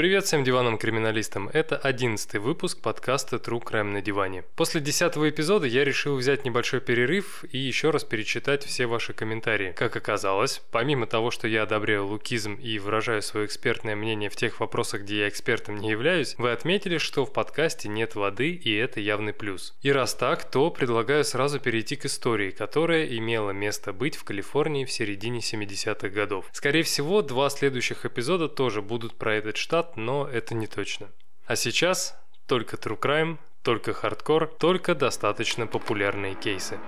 Привет всем диванным криминалистам. Это одиннадцатый выпуск подкаста True Crime на диване. После десятого эпизода я решил взять небольшой перерыв и еще раз перечитать все ваши комментарии. Как оказалось, помимо того, что я одобряю лукизм и выражаю свое экспертное мнение в тех вопросах, где я экспертом не являюсь, вы отметили, что в подкасте нет воды и это явный плюс. И раз так, то предлагаю сразу перейти к истории, которая имела место быть в Калифорнии в середине 70-х годов. Скорее всего, два следующих эпизода тоже будут про этот штат, но это не точно. А сейчас только True Crime, только хардкор, только достаточно популярные кейсы.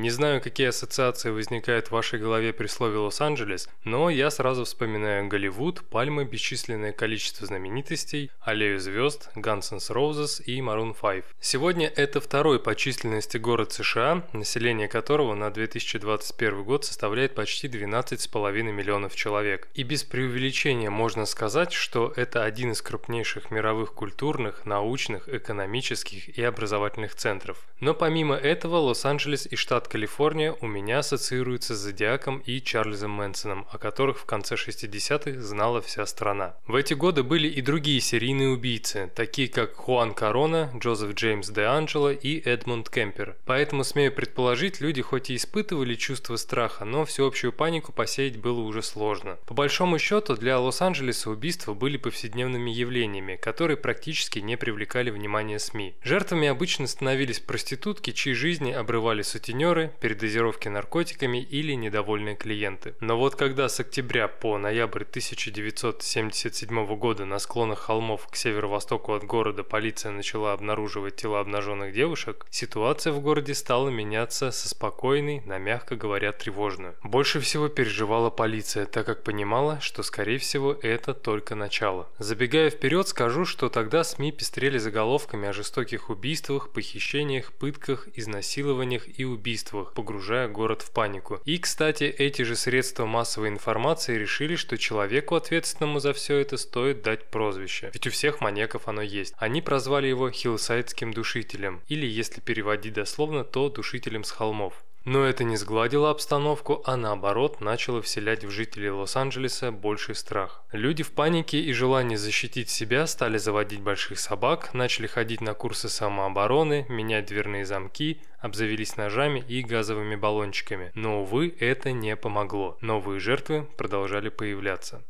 Не знаю, какие ассоциации возникают в вашей голове при слове Лос-Анджелес, но я сразу вспоминаю Голливуд, пальмы, бесчисленное количество знаменитостей, аллею звезд, Guns N' Roses и Maroon 5. Сегодня это второй по численности город США, население которого на 2021 год составляет почти 12,5 миллионов человек. И без преувеличения можно сказать, что это один из крупнейших мировых культурных, научных, экономических и образовательных центров. Но помимо этого Лос-Анджелес и штат Калифорния у меня ассоциируется с Зодиаком и Чарльзом Мэнсоном, о которых в конце 60-х знала вся страна. В эти годы были и другие серийные убийцы, такие как Хуан Корона, Джозеф Джеймс де Анджело и Эдмунд Кемпер. Поэтому, смею предположить, люди хоть и испытывали чувство страха, но всеобщую панику посеять было уже сложно. По большому счету, для Лос-Анджелеса убийства были повседневными явлениями, которые практически не привлекали внимания СМИ. Жертвами обычно становились проститутки, чьи жизни обрывали сутенеры, сутенеры, передозировки наркотиками или недовольные клиенты. Но вот когда с октября по ноябрь 1977 года на склонах холмов к северо-востоку от города полиция начала обнаруживать тела обнаженных девушек, ситуация в городе стала меняться со спокойной на, мягко говоря, тревожную. Больше всего переживала полиция, так как понимала, что скорее всего это только начало. Забегая вперед, скажу, что тогда СМИ пестрели заголовками о жестоких убийствах, похищениях, пытках, изнасилованиях и убийствах убийствах, погружая город в панику. И, кстати, эти же средства массовой информации решили, что человеку, ответственному за все это, стоит дать прозвище. Ведь у всех маньяков оно есть. Они прозвали его хиллсайдским душителем, или, если переводить дословно, то душителем с холмов. Но это не сгладило обстановку, а наоборот начало вселять в жителей Лос-Анджелеса больший страх. Люди в панике и желании защитить себя стали заводить больших собак, начали ходить на курсы самообороны, менять дверные замки, обзавелись ножами и газовыми баллончиками. Но, увы, это не помогло. Новые жертвы продолжали появляться.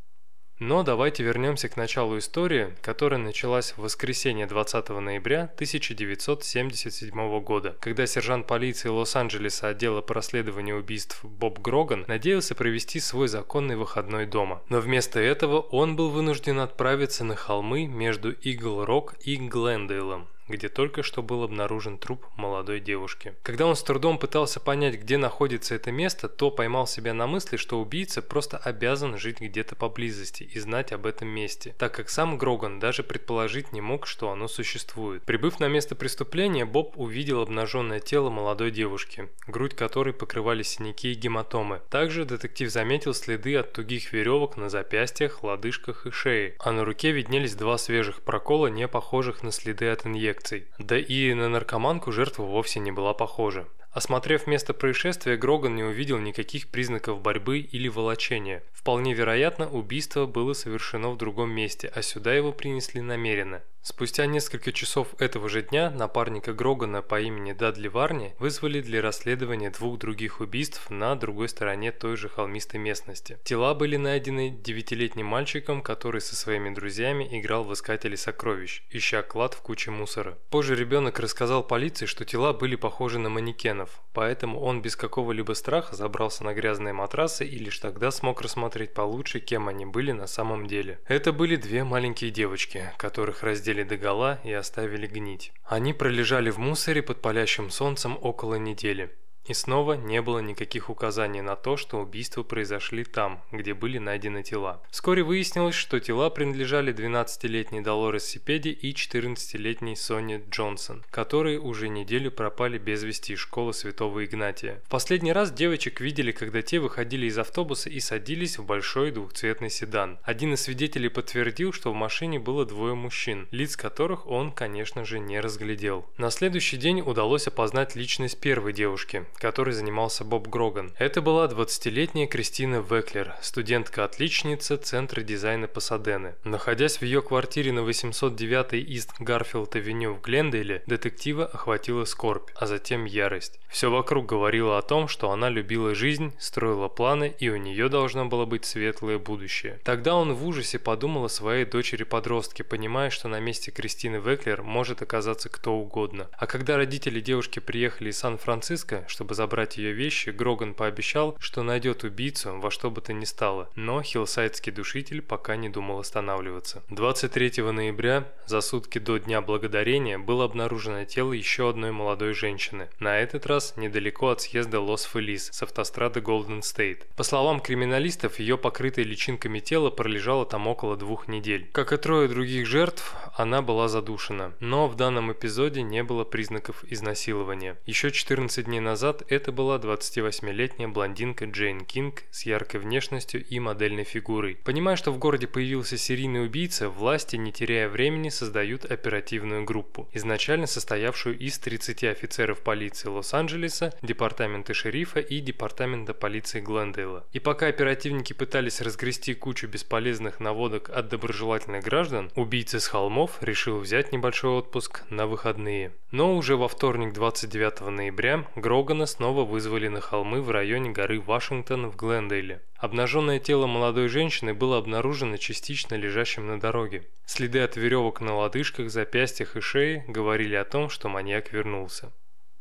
Но давайте вернемся к началу истории, которая началась в воскресенье 20 ноября 1977 года, когда сержант полиции Лос-Анджелеса отдела по расследованию убийств Боб Гроган надеялся провести свой законный выходной дома. Но вместо этого он был вынужден отправиться на холмы между Игл-Рок и Глендейлом, где только что был обнаружен труп молодой девушки. Когда он с трудом пытался понять, где находится это место, то поймал себя на мысли, что убийца просто обязан жить где-то поблизости и знать об этом месте, так как сам Гроган даже предположить не мог, что оно существует. Прибыв на место преступления, Боб увидел обнаженное тело молодой девушки, грудь которой покрывали синяки и гематомы. Также детектив заметил следы от тугих веревок на запястьях, лодыжках и шее, а на руке виднелись два свежих прокола, не похожих на следы от инъекции инфекций. Да и на наркоманку жертва вовсе не была похожа. Осмотрев место происшествия, Гроган не увидел никаких признаков борьбы или волочения. Вполне вероятно, убийство было совершено в другом месте, а сюда его принесли намеренно. Спустя несколько часов этого же дня напарника Грогана по имени Дадли Варни вызвали для расследования двух других убийств на другой стороне той же холмистой местности. Тела были найдены девятилетним мальчиком, который со своими друзьями играл в искатели сокровищ, ища клад в куче мусора. Позже ребенок рассказал полиции, что тела были похожи на манекенов, поэтому он без какого-либо страха забрался на грязные матрасы и лишь тогда смог рассмотреть получше, кем они были на самом деле. Это были две маленькие девочки, которых раздели догола и оставили гнить. Они пролежали в мусоре под палящим солнцем около недели. И снова не было никаких указаний на то, что убийства произошли там, где были найдены тела. Вскоре выяснилось, что тела принадлежали 12-летней Долорес Сипеди и 14-летней Соне Джонсон, которые уже неделю пропали без вести из школы Святого Игнатия. В последний раз девочек видели, когда те выходили из автобуса и садились в большой двухцветный седан. Один из свидетелей подтвердил, что в машине было двое мужчин, лиц которых он, конечно же, не разглядел. На следующий день удалось опознать личность первой девушки, которой занимался Боб Гроган. Это была 20-летняя Кристина Веклер, студентка-отличница Центра дизайна Пасадены. Находясь в ее квартире на 809 Ист Гарфилд-авеню в Глендейле, детектива охватила скорбь, а затем ярость. Все вокруг говорило о том, что она любила жизнь, строила планы и у нее должно было быть светлое будущее. Тогда он в ужасе подумал о своей дочери-подростке, понимая, что на месте Кристины Веклер может оказаться кто угодно. А когда родители девушки приехали из Сан-Франциско, чтобы чтобы забрать ее вещи, Гроган пообещал, что найдет убийцу во что бы то ни стало, но хиллсайдский душитель пока не думал останавливаться. 23 ноября, за сутки до Дня Благодарения, было обнаружено тело еще одной молодой женщины, на этот раз недалеко от съезда Лос-Фелис с автострады Голден Стейт. По словам криминалистов, ее покрытое личинками тело пролежало там около двух недель. Как и трое других жертв, она была задушена, но в данном эпизоде не было признаков изнасилования. Еще 14 дней назад это была 28-летняя блондинка Джейн Кинг с яркой внешностью и модельной фигурой. Понимая, что в городе появился серийный убийца, власти, не теряя времени, создают оперативную группу, изначально состоявшую из 30 офицеров полиции Лос-Анджелеса, департамента шерифа и департамента полиции Глендейла. И пока оперативники пытались разгрести кучу бесполезных наводок от доброжелательных граждан, убийца с холмов решил взять небольшой отпуск на выходные. Но уже во вторник 29 ноября Грогана снова вызвали на холмы в районе горы Вашингтон в Глендейле. Обнаженное тело молодой женщины было обнаружено частично лежащим на дороге. Следы от веревок на лодыжках, запястьях и шее говорили о том, что маньяк вернулся.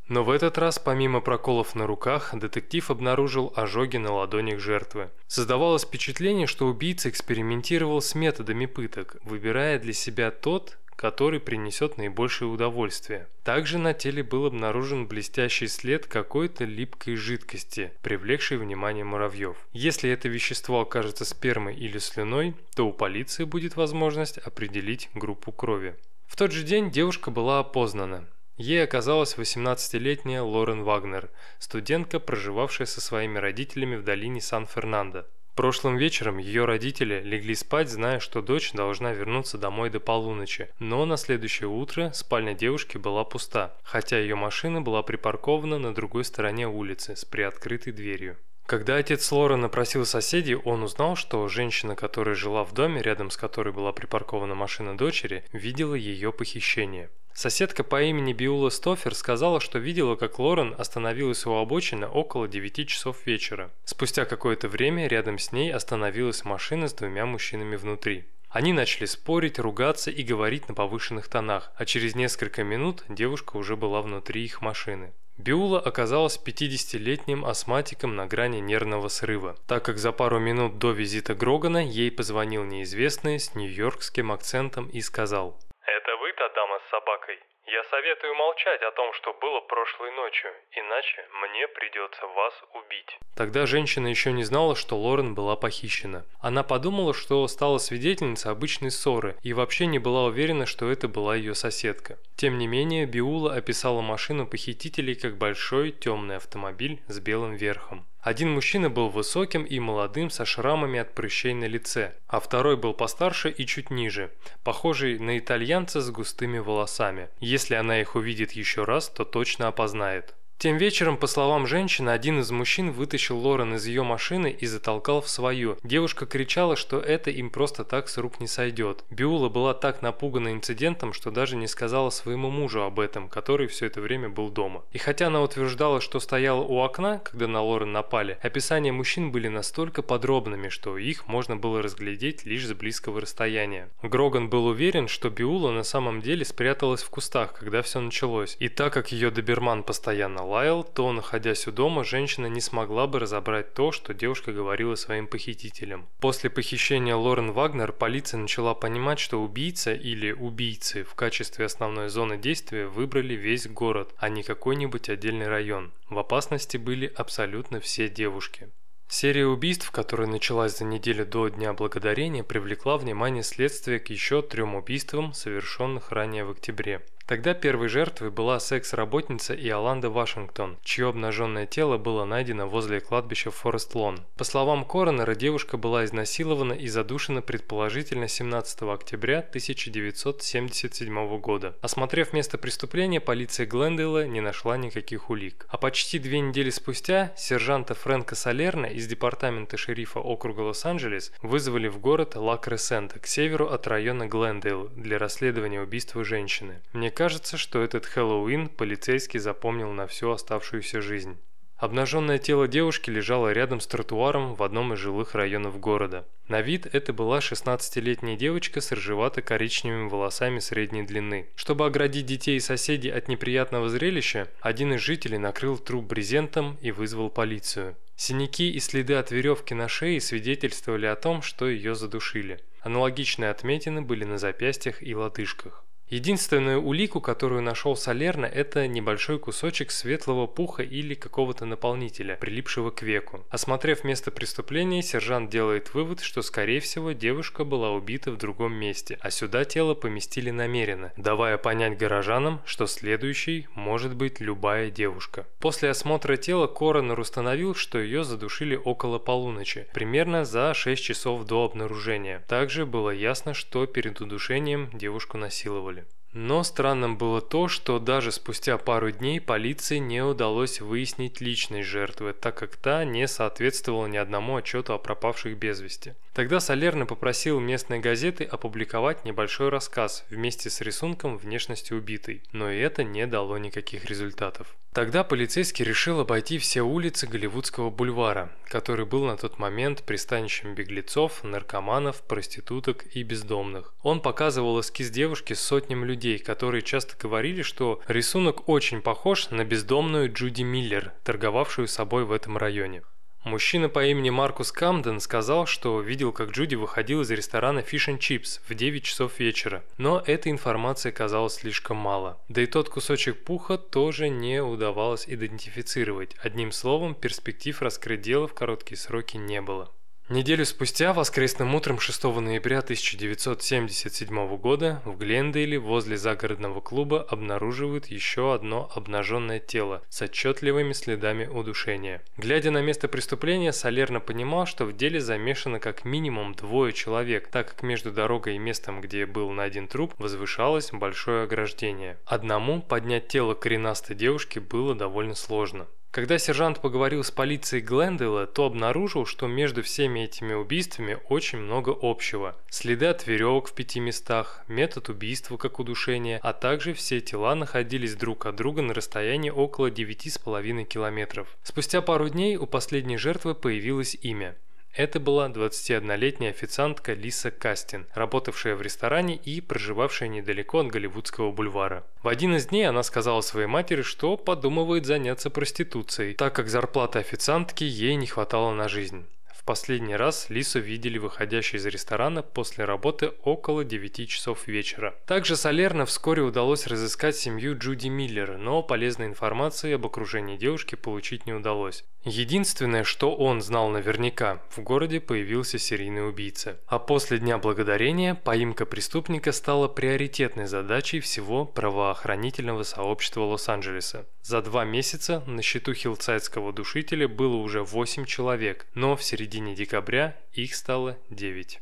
Но в этот раз, помимо проколов на руках, детектив обнаружил ожоги на ладонях жертвы. Создавалось впечатление, что убийца экспериментировал с методами пыток, выбирая для себя тот, который принесет наибольшее удовольствие. Также на теле был обнаружен блестящий след какой-то липкой жидкости, привлекшей внимание муравьев. Если это вещество окажется спермой или слюной, то у полиции будет возможность определить группу крови. В тот же день девушка была опознана. Ей оказалась 18-летняя Лорен Вагнер, студентка, проживавшая со своими родителями в долине Сан-Фернандо. Прошлым вечером ее родители легли спать, зная, что дочь должна вернуться домой до полуночи, но на следующее утро спальня девушки была пуста, хотя ее машина была припаркована на другой стороне улицы с приоткрытой дверью. Когда отец Лоры напросил соседей, он узнал, что женщина, которая жила в доме, рядом с которой была припаркована машина дочери, видела ее похищение. Соседка по имени Биула Стофер сказала, что видела, как Лорен остановилась у обочины около 9 часов вечера. Спустя какое-то время рядом с ней остановилась машина с двумя мужчинами внутри. Они начали спорить, ругаться и говорить на повышенных тонах, а через несколько минут девушка уже была внутри их машины. Биула оказалась 50-летним астматиком на грани нервного срыва, так как за пару минут до визита Грогана ей позвонил неизвестный с нью-йоркским акцентом и сказал – это вы та дама с собакой? Я советую молчать о том, что было прошлой ночью, иначе мне придется вас убить. Тогда женщина еще не знала, что Лорен была похищена. Она подумала, что стала свидетельницей обычной ссоры и вообще не была уверена, что это была ее соседка. Тем не менее, Биула описала машину похитителей как большой темный автомобиль с белым верхом. Один мужчина был высоким и молодым со шрамами от прыщей на лице, а второй был постарше и чуть ниже, похожий на итальянца с густыми волосами. Она их увидит еще раз, то точно опознает. Тем вечером, по словам женщины, один из мужчин вытащил Лорен из ее машины и затолкал в свою. Девушка кричала, что это им просто так с рук не сойдет. Биула была так напугана инцидентом, что даже не сказала своему мужу об этом, который все это время был дома. И хотя она утверждала, что стояла у окна, когда на Лорен напали, описания мужчин были настолько подробными, что их можно было разглядеть лишь с близкого расстояния. Гроган был уверен, что Биула на самом деле спряталась в кустах, когда все началось. И так как ее доберман постоянно Лайл, то, находясь у дома, женщина не смогла бы разобрать то, что девушка говорила своим похитителям. После похищения Лорен Вагнер полиция начала понимать, что убийца или убийцы в качестве основной зоны действия выбрали весь город, а не какой-нибудь отдельный район. В опасности были абсолютно все девушки. Серия убийств, которая началась за неделю до Дня Благодарения, привлекла внимание следствия к еще трем убийствам, совершенных ранее в октябре. Тогда первой жертвой была секс-работница Иоланда Вашингтон, чье обнаженное тело было найдено возле кладбища Форест Лон. По словам Коронера, девушка была изнасилована и задушена предположительно 17 октября 1977 года. Осмотрев место преступления, полиция Глендейла не нашла никаких улик. А почти две недели спустя сержанта Фрэнка Салерна из департамента шерифа округа Лос-Анджелес вызвали в город Ла-Кресента к северу от района Глендейл для расследования убийства женщины. Мне кажется, что этот Хэллоуин полицейский запомнил на всю оставшуюся жизнь. Обнаженное тело девушки лежало рядом с тротуаром в одном из жилых районов города. На вид это была 16-летняя девочка с рыжевато-коричневыми волосами средней длины. Чтобы оградить детей и соседей от неприятного зрелища, один из жителей накрыл труп брезентом и вызвал полицию. Синяки и следы от веревки на шее свидетельствовали о том, что ее задушили. Аналогичные отметины были на запястьях и лодыжках. Единственную улику, которую нашел Солерно, это небольшой кусочек светлого пуха или какого-то наполнителя, прилипшего к веку. Осмотрев место преступления, сержант делает вывод, что скорее всего девушка была убита в другом месте, а сюда тело поместили намеренно, давая понять горожанам, что следующей может быть любая девушка. После осмотра тела коронер установил, что ее задушили около полуночи, примерно за 6 часов до обнаружения. Также было ясно, что перед удушением девушку насиловали. Но странным было то, что даже спустя пару дней полиции не удалось выяснить личность жертвы, так как та не соответствовала ни одному отчету о пропавших без вести. Тогда Солерно попросил местные газеты опубликовать небольшой рассказ вместе с рисунком внешности убитой, но и это не дало никаких результатов. Тогда полицейский решил обойти все улицы Голливудского бульвара, который был на тот момент пристанищем беглецов, наркоманов, проституток и бездомных. Он показывал эскиз девушки сотням людей, которые часто говорили, что рисунок очень похож на бездомную Джуди Миллер, торговавшую собой в этом районе. Мужчина по имени Маркус Камден сказал, что видел, как Джуди выходил из ресторана Fish and Chips в 9 часов вечера, но этой информации казалось слишком мало. Да и тот кусочек пуха тоже не удавалось идентифицировать. Одним словом, перспектив раскрыть дело в короткие сроки не было. Неделю спустя, воскресным утром 6 ноября 1977 года, в Глендейле возле загородного клуба обнаруживают еще одно обнаженное тело с отчетливыми следами удушения. Глядя на место преступления, Солерно понимал, что в деле замешано как минимум двое человек, так как между дорогой и местом, где был найден труп, возвышалось большое ограждение. Одному поднять тело коренастой девушки было довольно сложно. Когда сержант поговорил с полицией Глендейла, то обнаружил, что между всеми этими убийствами очень много общего. Следы от веревок в пяти местах, метод убийства как удушение, а также все тела находились друг от друга на расстоянии около 9,5 километров. Спустя пару дней у последней жертвы появилось имя. Это была 21-летняя официантка Лиса Кастин, работавшая в ресторане и проживавшая недалеко от Голливудского бульвара. В один из дней она сказала своей матери, что подумывает заняться проституцией, так как зарплаты официантки ей не хватало на жизнь последний раз Лису видели выходящей из ресторана после работы около 9 часов вечера. Также Солерно вскоре удалось разыскать семью Джуди Миллера, но полезной информации об окружении девушки получить не удалось. Единственное, что он знал наверняка, в городе появился серийный убийца. А после Дня Благодарения поимка преступника стала приоритетной задачей всего правоохранительного сообщества Лос-Анджелеса. За два месяца на счету хилсайдского душителя было уже 8 человек, но в середине декабря их стало 9.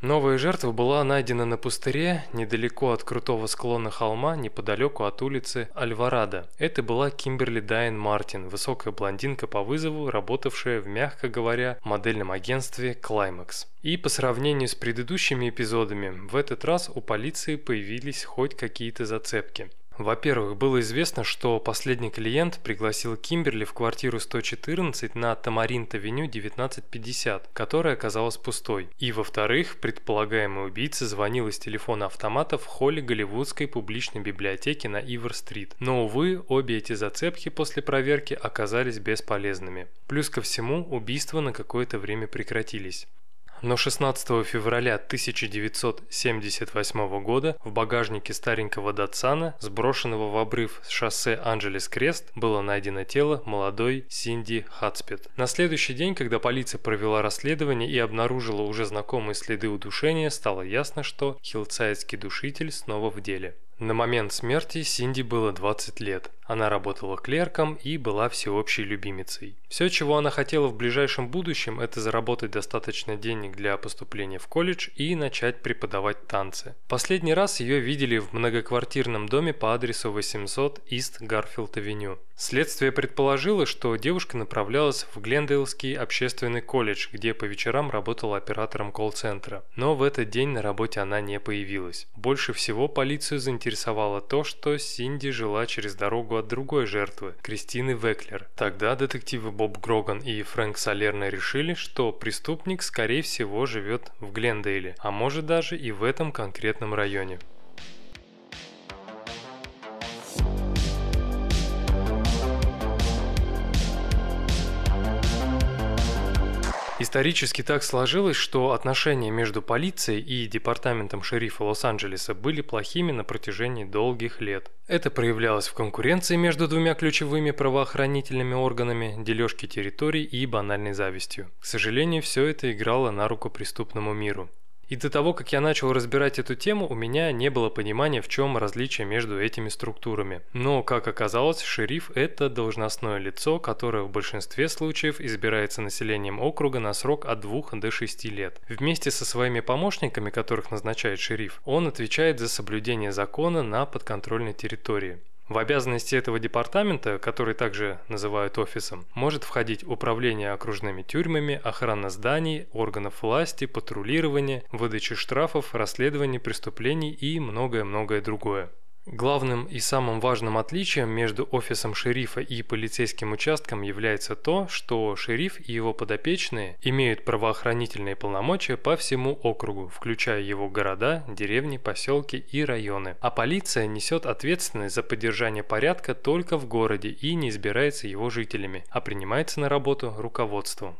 Новая жертва была найдена на пустыре, недалеко от крутого склона холма, неподалеку от улицы Альварадо. Это была Кимберли Дайн Мартин, высокая блондинка по вызову, работавшая в, мягко говоря, модельном агентстве Climax. И по сравнению с предыдущими эпизодами, в этот раз у полиции появились хоть какие-то зацепки. Во-первых, было известно, что последний клиент пригласил Кимберли в квартиру 114 на Тамаринт-авеню 1950, которая оказалась пустой. И во-вторых, предполагаемый убийца звонил из телефона автомата в холле Голливудской публичной библиотеки на Ивер-стрит. Но, увы, обе эти зацепки после проверки оказались бесполезными. Плюс ко всему, убийства на какое-то время прекратились. Но 16 февраля 1978 года в багажнике старенького Датсана, сброшенного в обрыв с шоссе Анджелес-Крест, было найдено тело молодой Синди Хатспет. На следующий день, когда полиция провела расследование и обнаружила уже знакомые следы удушения, стало ясно, что хилцайский душитель снова в деле. На момент смерти Синди было 20 лет. Она работала клерком и была всеобщей любимицей. Все, чего она хотела в ближайшем будущем, это заработать достаточно денег для поступления в колледж и начать преподавать танцы. Последний раз ее видели в многоквартирном доме по адресу 800 East Garfield Avenue. Следствие предположило, что девушка направлялась в Глендейлский общественный колледж, где по вечерам работала оператором колл-центра. Но в этот день на работе она не появилась. Больше всего полицию заинтересовало то, что Синди жила через дорогу от другой жертвы, Кристины Веклер. Тогда детективы Боб Гроган и Фрэнк Салерна решили, что преступник скорее всего живет в Глендейле, а может даже и в этом конкретном районе. Исторически так сложилось, что отношения между полицией и департаментом шерифа Лос-Анджелеса были плохими на протяжении долгих лет. Это проявлялось в конкуренции между двумя ключевыми правоохранительными органами, дележке территорий и банальной завистью. К сожалению, все это играло на руку преступному миру. И до того, как я начал разбирать эту тему, у меня не было понимания, в чем различие между этими структурами. Но, как оказалось, шериф – это должностное лицо, которое в большинстве случаев избирается населением округа на срок от 2 до 6 лет. Вместе со своими помощниками, которых назначает шериф, он отвечает за соблюдение закона на подконтрольной территории. В обязанности этого департамента, который также называют офисом, может входить управление окружными тюрьмами, охрана зданий, органов власти, патрулирование, выдача штрафов, расследование преступлений и многое-многое другое. Главным и самым важным отличием между офисом шерифа и полицейским участком является то, что шериф и его подопечные имеют правоохранительные полномочия по всему округу, включая его города, деревни, поселки и районы. А полиция несет ответственность за поддержание порядка только в городе и не избирается его жителями, а принимается на работу руководством.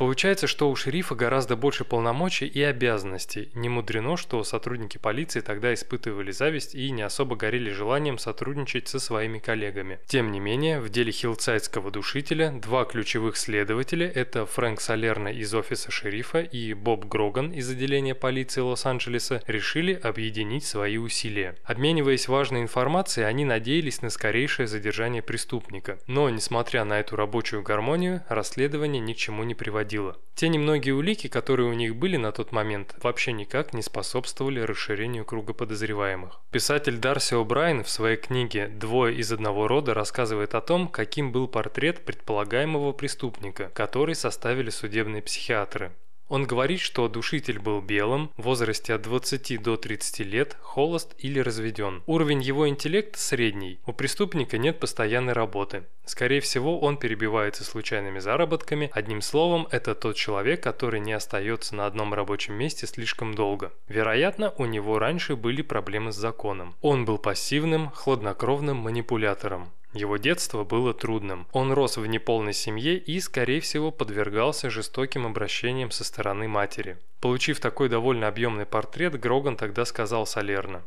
Получается, что у шерифа гораздо больше полномочий и обязанностей. Не мудрено, что сотрудники полиции тогда испытывали зависть и не особо горели желанием сотрудничать со своими коллегами. Тем не менее, в деле хилцайтского душителя два ключевых следователя – это Фрэнк Салерна из офиса шерифа и Боб Гроган из отделения полиции Лос-Анджелеса – решили объединить свои усилия. Обмениваясь важной информацией, они надеялись на скорейшее задержание преступника. Но, несмотря на эту рабочую гармонию, расследование ни к чему не приводило происходило. Те немногие улики, которые у них были на тот момент, вообще никак не способствовали расширению круга подозреваемых. Писатель Дарси О'Брайен в своей книге «Двое из одного рода» рассказывает о том, каким был портрет предполагаемого преступника, который составили судебные психиатры. Он говорит, что душитель был белым, в возрасте от 20 до 30 лет, холост или разведен. Уровень его интеллекта средний, у преступника нет постоянной работы. Скорее всего, он перебивается случайными заработками, одним словом, это тот человек, который не остается на одном рабочем месте слишком долго. Вероятно, у него раньше были проблемы с законом. Он был пассивным, хладнокровным манипулятором. Его детство было трудным. Он рос в неполной семье и, скорее всего, подвергался жестоким обращениям со стороны матери. Получив такой довольно объемный портрет, Гроган тогда сказал Салерно.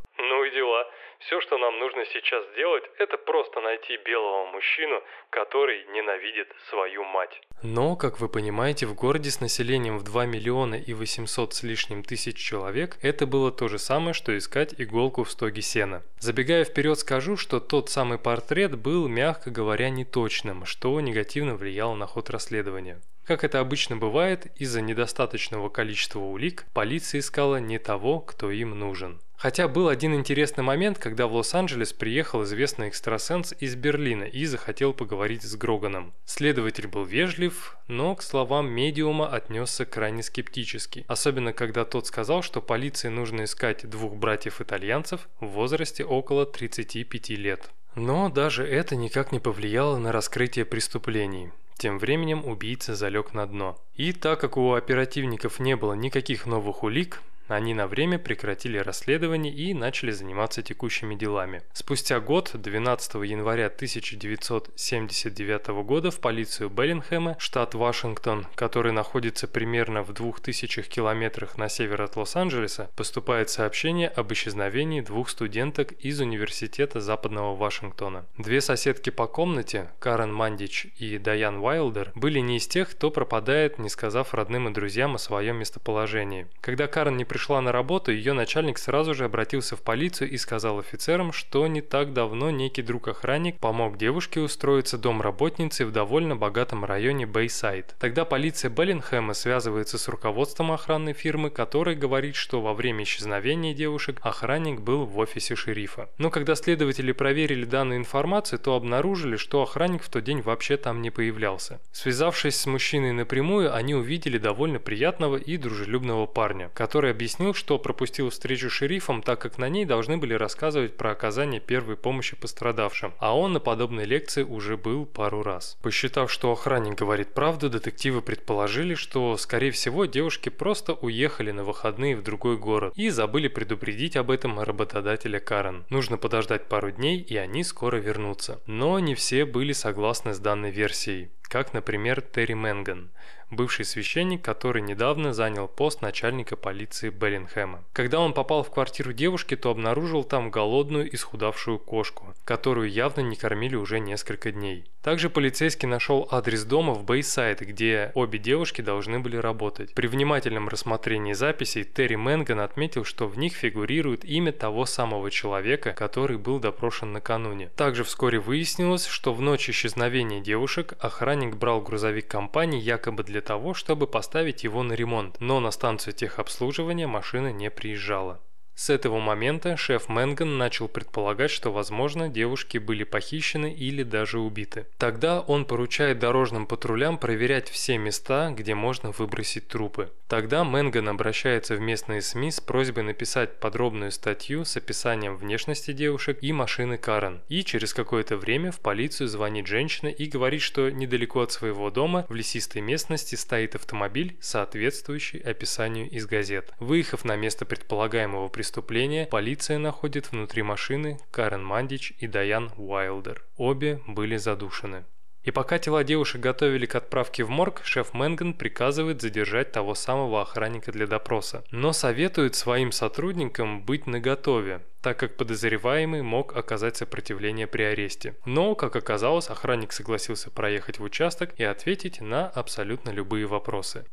Все, что нам нужно сейчас сделать, это просто найти белого мужчину, который ненавидит свою мать. Но, как вы понимаете, в городе с населением в 2 миллиона и 800 с лишним тысяч человек это было то же самое, что искать иголку в стоге сена. Забегая вперед, скажу, что тот самый портрет был, мягко говоря, неточным, что негативно влияло на ход расследования. Как это обычно бывает, из-за недостаточного количества улик полиция искала не того, кто им нужен. Хотя был один интересный момент, когда в Лос-Анджелес приехал известный экстрасенс из Берлина и захотел поговорить с Гроганом. Следователь был вежлив, но к словам медиума отнесся крайне скептически. Особенно, когда тот сказал, что полиции нужно искать двух братьев-итальянцев в возрасте около 35 лет. Но даже это никак не повлияло на раскрытие преступлений. Тем временем убийца залег на дно. И так как у оперативников не было никаких новых улик, они на время прекратили расследование и начали заниматься текущими делами. Спустя год, 12 января 1979 года, в полицию Беллингхэма, штат Вашингтон, который находится примерно в 2000 километрах на север от Лос-Анджелеса, поступает сообщение об исчезновении двух студенток из Университета Западного Вашингтона. Две соседки по комнате, Карен Мандич и Дайан Уайлдер, были не из тех, кто пропадает, не сказав родным и друзьям о своем местоположении. Когда Карен не пришла на работу, ее начальник сразу же обратился в полицию и сказал офицерам, что не так давно некий друг-охранник помог девушке устроиться домработницей в довольно богатом районе Бейсайд. Тогда полиция Беллинхэма связывается с руководством охранной фирмы, который говорит, что во время исчезновения девушек охранник был в офисе шерифа. Но когда следователи проверили данную информацию, то обнаружили, что охранник в тот день вообще там не появлялся. Связавшись с мужчиной напрямую, они увидели довольно приятного и дружелюбного парня, который объяснил объяснил, что пропустил встречу с шерифом, так как на ней должны были рассказывать про оказание первой помощи пострадавшим, а он на подобной лекции уже был пару раз. Посчитав, что охранник говорит правду, детективы предположили, что, скорее всего, девушки просто уехали на выходные в другой город и забыли предупредить об этом работодателя Карен. Нужно подождать пару дней, и они скоро вернутся. Но не все были согласны с данной версией как, например, Терри Мэнган, бывший священник, который недавно занял пост начальника полиции Беллинхэма. Когда он попал в квартиру девушки, то обнаружил там голодную исхудавшую кошку, которую явно не кормили уже несколько дней. Также полицейский нашел адрес дома в Бейсайд, где обе девушки должны были работать. При внимательном рассмотрении записей Терри Мэнган отметил, что в них фигурирует имя того самого человека, который был допрошен накануне. Также вскоре выяснилось, что в ночь исчезновения девушек охранник брал грузовик компании якобы для того, чтобы поставить его на ремонт, но на станцию техобслуживания машина не приезжала. С этого момента шеф Мэнган начал предполагать, что, возможно, девушки были похищены или даже убиты. Тогда он поручает дорожным патрулям проверять все места, где можно выбросить трупы. Тогда Мэнган обращается в местные СМИ с просьбой написать подробную статью с описанием внешности девушек и машины Карен. И через какое-то время в полицию звонит женщина и говорит, что недалеко от своего дома в лесистой местности стоит автомобиль, соответствующий описанию из газет. Выехав на место предполагаемого преступления, преступления полиция находит внутри машины Карен Мандич и Дайан Уайлдер. Обе были задушены. И пока тела девушек готовили к отправке в морг, шеф Мэнган приказывает задержать того самого охранника для допроса. Но советует своим сотрудникам быть наготове, так как подозреваемый мог оказать сопротивление при аресте. Но, как оказалось, охранник согласился проехать в участок и ответить на абсолютно любые вопросы.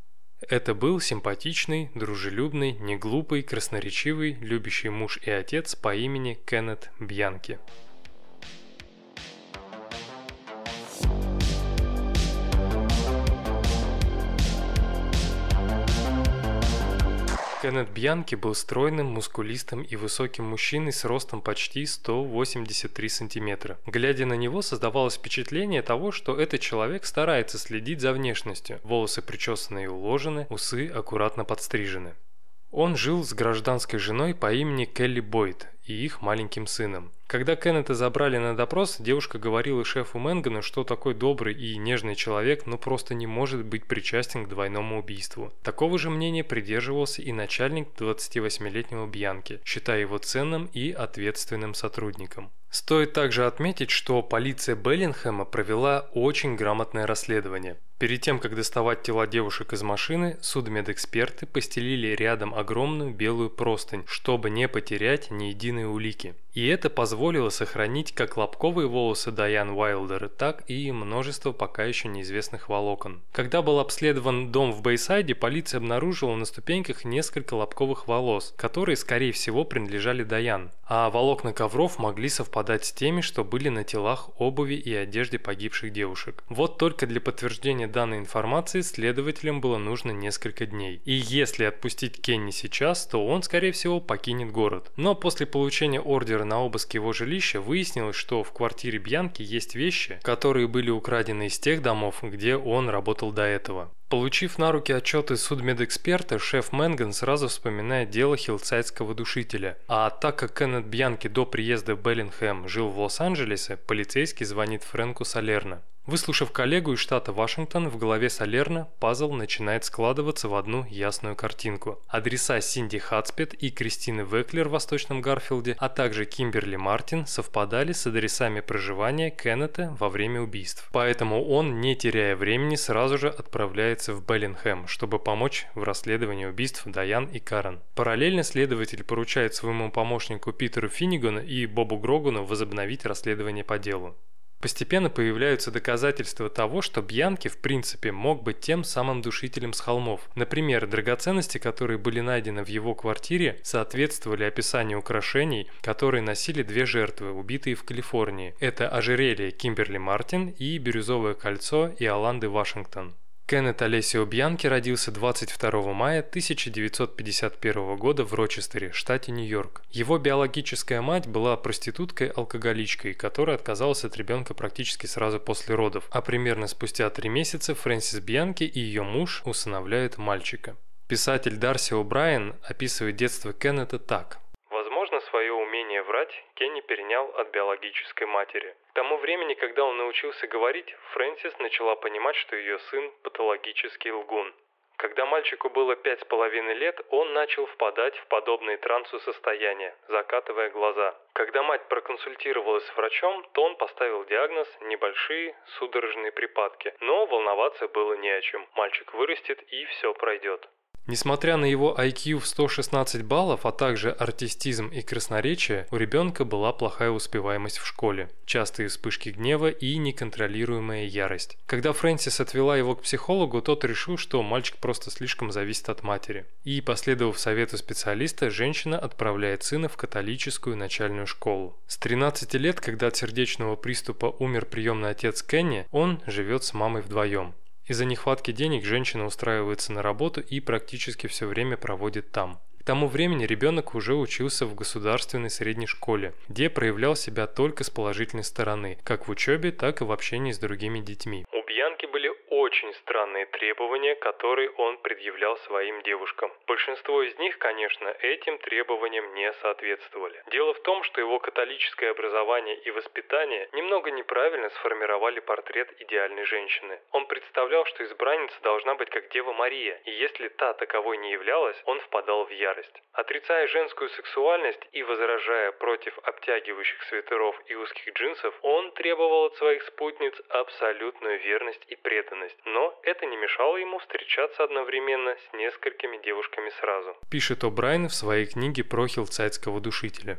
Это был симпатичный, дружелюбный, неглупый, красноречивый, любящий муж и отец по имени Кеннет Бьянки. Кеннет Бьянки был стройным, мускулистым и высоким мужчиной с ростом почти 183 сантиметра. Глядя на него, создавалось впечатление того, что этот человек старается следить за внешностью. Волосы причесаны и уложены, усы аккуратно подстрижены. Он жил с гражданской женой по имени Келли Бойд и их маленьким сыном. Когда Кеннета забрали на допрос, девушка говорила шефу Мэнгана, что такой добрый и нежный человек ну просто не может быть причастен к двойному убийству. Такого же мнения придерживался и начальник 28-летнего Бьянки, считая его ценным и ответственным сотрудником. Стоит также отметить, что полиция Беллинхэма провела очень грамотное расследование. Перед тем, как доставать тела девушек из машины, судмедэксперты постелили рядом огромную белую простынь, чтобы не потерять ни единой улики. И это позволило сохранить как лобковые волосы Дайан Уайлдер, так и множество пока еще неизвестных волокон. Когда был обследован дом в Бейсайде, полиция обнаружила на ступеньках несколько лобковых волос, которые, скорее всего, принадлежали Даян, а волокна ковров могли совпадать с теми, что были на телах, обуви и одежде погибших девушек. Вот только для подтверждения данной информации следователям было нужно несколько дней. И если отпустить Кенни сейчас, то он, скорее всего, покинет город. Но после получения ордера на обыск его жилища выяснилось, что в квартире Бьянки есть вещи, которые были украдены из тех домов, где он работал до этого. Получив на руки отчеты судмедэксперта, шеф Мэнган сразу вспоминает дело хилсайдского душителя. А так как Кеннет Бьянки до приезда в Беллингхэм жил в Лос-Анджелесе, полицейский звонит Фрэнку Салерно. Выслушав коллегу из штата Вашингтон, в голове Салерна пазл начинает складываться в одну ясную картинку. Адреса Синди Хатспет и Кристины Веклер в Восточном Гарфилде, а также Кимберли Мартин совпадали с адресами проживания Кеннета во время убийств. Поэтому он, не теряя времени, сразу же отправляется в Беллингхэм, чтобы помочь в расследовании убийств Даян и Карен. Параллельно следователь поручает своему помощнику Питеру Финнигану и Бобу Грогану возобновить расследование по делу. Постепенно появляются доказательства того, что Бьянки в принципе мог быть тем самым душителем с холмов. Например, драгоценности, которые были найдены в его квартире, соответствовали описанию украшений, которые носили две жертвы, убитые в Калифорнии. Это ожерелье Кимберли Мартин и бирюзовое кольцо Иоланды Вашингтон. Кеннет Олесио Бьянки родился 22 мая 1951 года в Рочестере, штате Нью-Йорк. Его биологическая мать была проституткой-алкоголичкой, которая отказалась от ребенка практически сразу после родов, а примерно спустя три месяца Фрэнсис Бьянки и ее муж усыновляют мальчика. Писатель Дарси О'Брайен описывает детство Кеннета так – врать Кенни перенял от биологической матери. К тому времени, когда он научился говорить, Фрэнсис начала понимать, что ее сын – патологический лгун. Когда мальчику было пять с половиной лет, он начал впадать в подобные трансу состояния, закатывая глаза. Когда мать проконсультировалась с врачом, то он поставил диагноз «небольшие судорожные припадки». Но волноваться было не о чем. Мальчик вырастет и все пройдет. Несмотря на его IQ в 116 баллов, а также артистизм и красноречие, у ребенка была плохая успеваемость в школе, частые вспышки гнева и неконтролируемая ярость. Когда Фрэнсис отвела его к психологу, тот решил, что мальчик просто слишком зависит от матери. И, последовав совету специалиста, женщина отправляет сына в католическую начальную школу. С 13 лет, когда от сердечного приступа умер приемный отец Кенни, он живет с мамой вдвоем. Из-за нехватки денег женщина устраивается на работу и практически все время проводит там. К тому времени ребенок уже учился в государственной средней школе, где проявлял себя только с положительной стороны, как в учебе, так и в общении с другими детьми. У Бьянки были очень странные требования, которые он предъявлял своим девушкам. Большинство из них, конечно, этим требованиям не соответствовали. Дело в том, что его католическое образование и воспитание немного неправильно сформировали портрет идеальной женщины. Он представлял, что избранница должна быть как Дева Мария, и если та таковой не являлась, он впадал в ярость. Отрицая женскую сексуальность и возражая против обтягивающих свитеров и узких джинсов, он требовал от своих спутниц абсолютную верность и преданность но это не мешало ему встречаться одновременно с несколькими девушками сразу. Пишет О'Брайен в своей книге про хилцайтского душителя.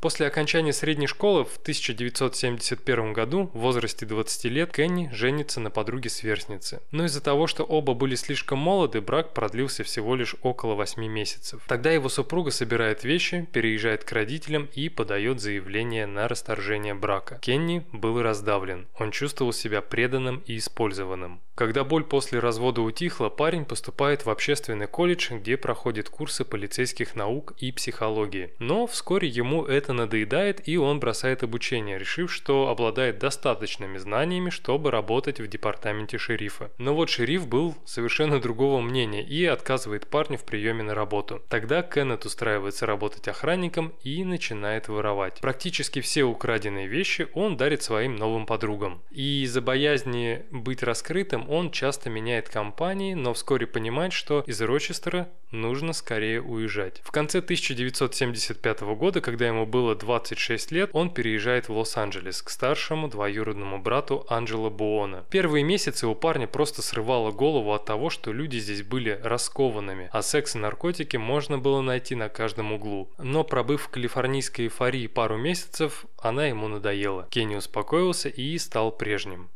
После окончания средней школы в 1971 году в возрасте 20 лет Кенни женится на подруге-сверстнице. Но из-за того, что оба были слишком молоды, брак продлился всего лишь около 8 месяцев. Тогда его супруга собирает вещи, переезжает к родителям и подает заявление на расторжение брака. Кенни был раздавлен. Он чувствовал себя преданным и использованным. Когда боль после развода утихла, парень поступает в общественный колледж, где проходит курсы полицейских наук и психологии. Но вскоре ему это надоедает, и он бросает обучение, решив, что обладает достаточными знаниями, чтобы работать в департаменте шерифа. Но вот шериф был совершенно другого мнения и отказывает парню в приеме на работу. Тогда Кеннет устраивается работать охранником и начинает воровать. Практически все украденные вещи он дарит своим новым подругам. И из-за боязни быть раскрытым он часто меняет компании, но вскоре понимает, что из Рочестера нужно скорее уезжать. В конце 1975 года, когда ему было 26 лет, он переезжает в Лос-Анджелес к старшему двоюродному брату Анджело Буона. Первые месяцы у парня просто срывало голову от того, что люди здесь были раскованными, а секс и наркотики можно было найти на каждом углу. Но пробыв в калифорнийской эйфории пару месяцев, она ему надоела. Кенни успокоился и стал прежним.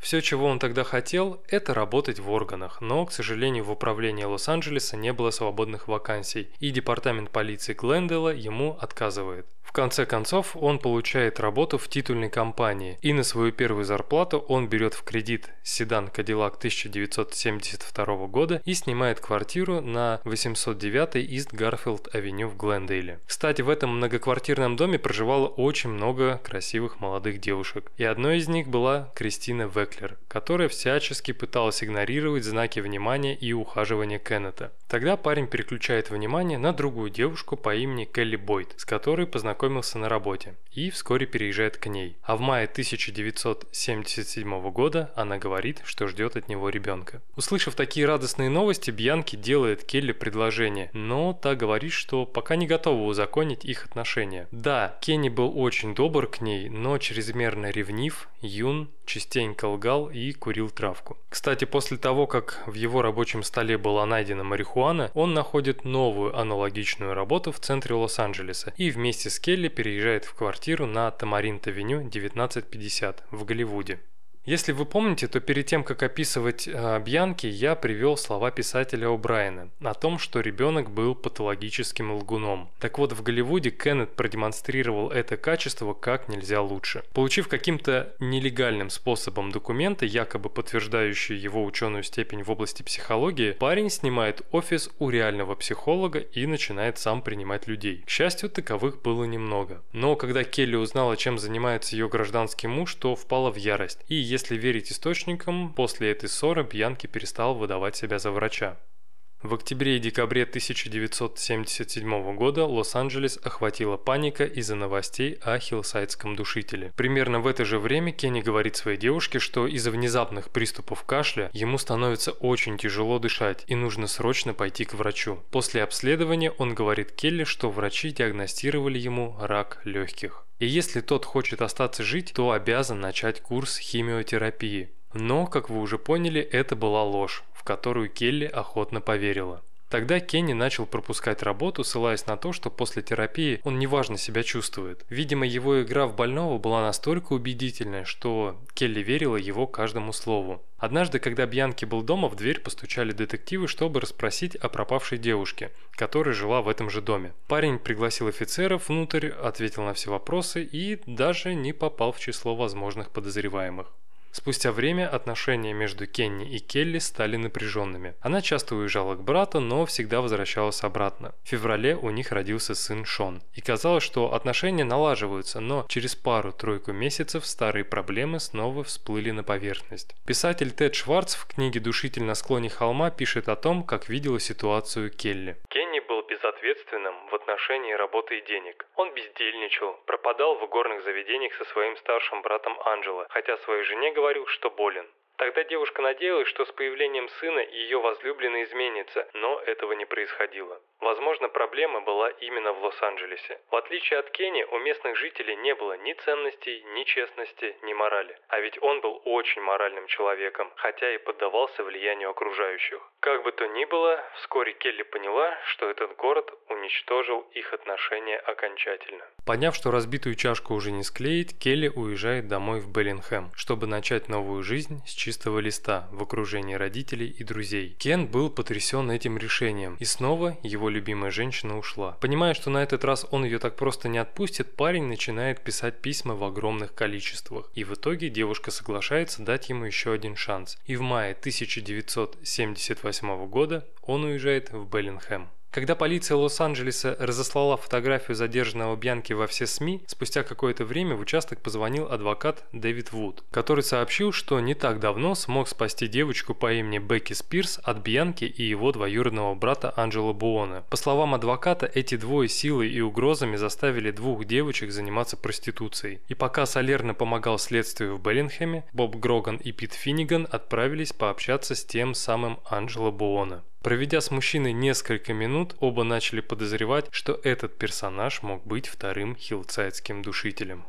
Все, чего он тогда хотел, это работать в органах, но, к сожалению, в управлении Лос-Анджелеса не было свободных вакансий, и департамент полиции Глендела ему отказывает. В конце концов, он получает работу в титульной компании, и на свою первую зарплату он берет в кредит седан Cadillac 1972 года и снимает квартиру на 809 East Garfield Avenue в Глендейле. Кстати, в этом многоквартирном доме проживало очень много красивых молодых девушек, и одной из них была Кристина Веклер, которая всячески пыталась игнорировать знаки внимания и ухаживания Кеннета. Тогда парень переключает внимание на другую девушку по имени Келли Бойд, с которой познакомился познакомился на работе и вскоре переезжает к ней. А в мае 1977 года она говорит, что ждет от него ребенка. Услышав такие радостные новости, Бьянки делает Келли предложение, но та говорит, что пока не готова узаконить их отношения. Да, Кенни был очень добр к ней, но чрезмерно ревнив, юн, частенько лгал и курил травку. Кстати, после того, как в его рабочем столе была найдена марихуана, он находит новую аналогичную работу в центре Лос-Анджелеса и вместе с Келли переезжает в квартиру на Тамаринт-авеню 1950 в Голливуде. Если вы помните, то перед тем, как описывать э, Бьянки, я привел слова писателя О'Брайена о том, что ребенок был патологическим лгуном. Так вот, в Голливуде Кеннет продемонстрировал это качество как нельзя лучше. Получив каким-то нелегальным способом документы, якобы подтверждающие его ученую степень в области психологии, парень снимает офис у реального психолога и начинает сам принимать людей. К счастью, таковых было немного. Но когда Келли узнала, чем занимается ее гражданский муж, то впала в ярость. И если верить источникам, после этой ссоры Бьянки перестал выдавать себя за врача. В октябре и декабре 1977 года Лос-Анджелес охватила паника из-за новостей о хиллсайдском душителе. Примерно в это же время Кенни говорит своей девушке, что из-за внезапных приступов кашля ему становится очень тяжело дышать и нужно срочно пойти к врачу. После обследования он говорит Келли, что врачи диагностировали ему рак легких. И если тот хочет остаться жить, то обязан начать курс химиотерапии. Но, как вы уже поняли, это была ложь в которую Келли охотно поверила. Тогда Кенни начал пропускать работу, ссылаясь на то, что после терапии он неважно себя чувствует. Видимо, его игра в больного была настолько убедительной, что Келли верила его каждому слову. Однажды, когда Бьянки был дома, в дверь постучали детективы, чтобы расспросить о пропавшей девушке, которая жила в этом же доме. Парень пригласил офицеров внутрь, ответил на все вопросы и даже не попал в число возможных подозреваемых. Спустя время отношения между Кенни и Келли стали напряженными. Она часто уезжала к брату, но всегда возвращалась обратно. В феврале у них родился сын Шон. И казалось, что отношения налаживаются, но через пару-тройку месяцев старые проблемы снова всплыли на поверхность. Писатель Тед Шварц в книге «Душитель на склоне холма» пишет о том, как видела ситуацию Келли. Кенни был безответственным в отношении работы и денег. Он бездельничал, пропадал в горных заведениях со своим старшим братом Анджело, хотя своей жене говорил, что болен. Тогда девушка надеялась, что с появлением сына ее возлюбленный изменится, но этого не происходило. Возможно, проблема была именно в Лос-Анджелесе. В отличие от Кенни, у местных жителей не было ни ценностей, ни честности, ни морали. А ведь он был очень моральным человеком, хотя и поддавался влиянию окружающих. Как бы то ни было, вскоре Келли поняла, что этот город уничтожил их отношения окончательно. Поняв, что разбитую чашку уже не склеить, Келли уезжает домой в Беллинхэм, чтобы начать новую жизнь с чистого листа в окружении родителей и друзей. Кен был потрясен этим решением, и снова его любимая женщина ушла. Понимая, что на этот раз он ее так просто не отпустит, парень начинает писать письма в огромных количествах. И в итоге девушка соглашается дать ему еще один шанс. И в мае 1978 года он уезжает в Беллинхэм. Когда полиция Лос-Анджелеса разослала фотографию задержанного Бьянки во все СМИ, спустя какое-то время в участок позвонил адвокат Дэвид Вуд, который сообщил, что не так давно смог спасти девочку по имени Бекки Спирс от Бьянки и его двоюродного брата Анджела Буона. По словам адвоката, эти двое силой и угрозами заставили двух девочек заниматься проституцией. И пока Солерно помогал следствию в Беллинхэме, Боб Гроган и Пит Финниган отправились пообщаться с тем самым Анджело Буона. Проведя с мужчиной несколько минут, оба начали подозревать, что этот персонаж мог быть вторым хилцайтским душителем.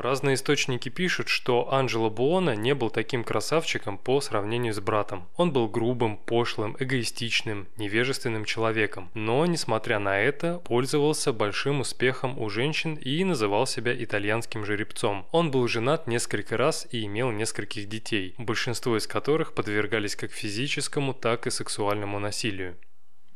Разные источники пишут, что Анджело Буона не был таким красавчиком по сравнению с братом. Он был грубым, пошлым, эгоистичным, невежественным человеком. Но, несмотря на это, пользовался большим успехом у женщин и называл себя итальянским жеребцом. Он был женат несколько раз и имел нескольких детей, большинство из которых подвергались как физическому, так и сексуальному насилию.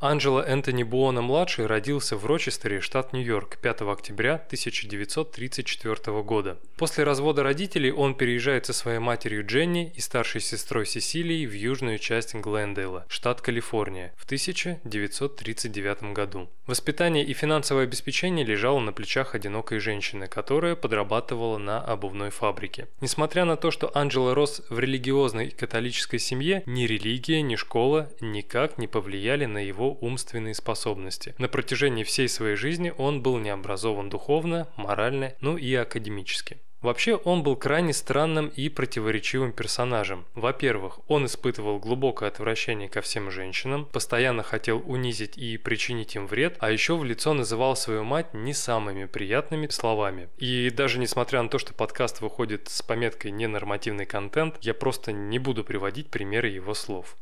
Анджело Энтони Буона-младший родился в Рочестере, штат Нью-Йорк, 5 октября 1934 года. После развода родителей он переезжает со своей матерью Дженни и старшей сестрой Сесилией в южную часть Глендейла, штат Калифорния, в 1939 году. Воспитание и финансовое обеспечение лежало на плечах одинокой женщины, которая подрабатывала на обувной фабрике. Несмотря на то, что Анджело рос в религиозной католической семье, ни религия, ни школа никак не повлияли на его умственные способности. На протяжении всей своей жизни он был не образован духовно, морально, ну и академически. Вообще, он был крайне странным и противоречивым персонажем. Во-первых, он испытывал глубокое отвращение ко всем женщинам, постоянно хотел унизить и причинить им вред, а еще в лицо называл свою мать не самыми приятными словами. И даже несмотря на то, что подкаст выходит с пометкой «ненормативный контент», я просто не буду приводить примеры его слов.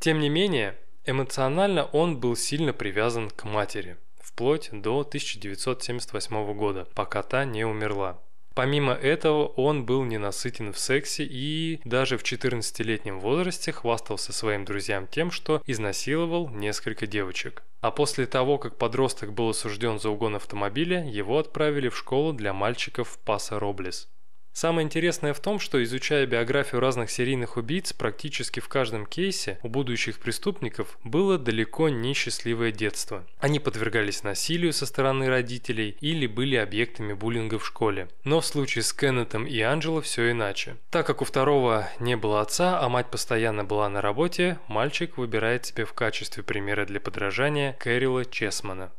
Тем не менее, Эмоционально он был сильно привязан к матери, вплоть до 1978 года, пока та не умерла. Помимо этого, он был ненасытен в сексе и даже в 14-летнем возрасте хвастался своим друзьям тем, что изнасиловал несколько девочек. А после того, как подросток был осужден за угон автомобиля, его отправили в школу для мальчиков Паса Роблес. Самое интересное в том, что изучая биографию разных серийных убийц, практически в каждом кейсе у будущих преступников было далеко не счастливое детство. Они подвергались насилию со стороны родителей или были объектами буллинга в школе. Но в случае с Кеннетом и Анджело все иначе. Так как у второго не было отца, а мать постоянно была на работе, мальчик выбирает себе в качестве примера для подражания Кэрила Чесмана.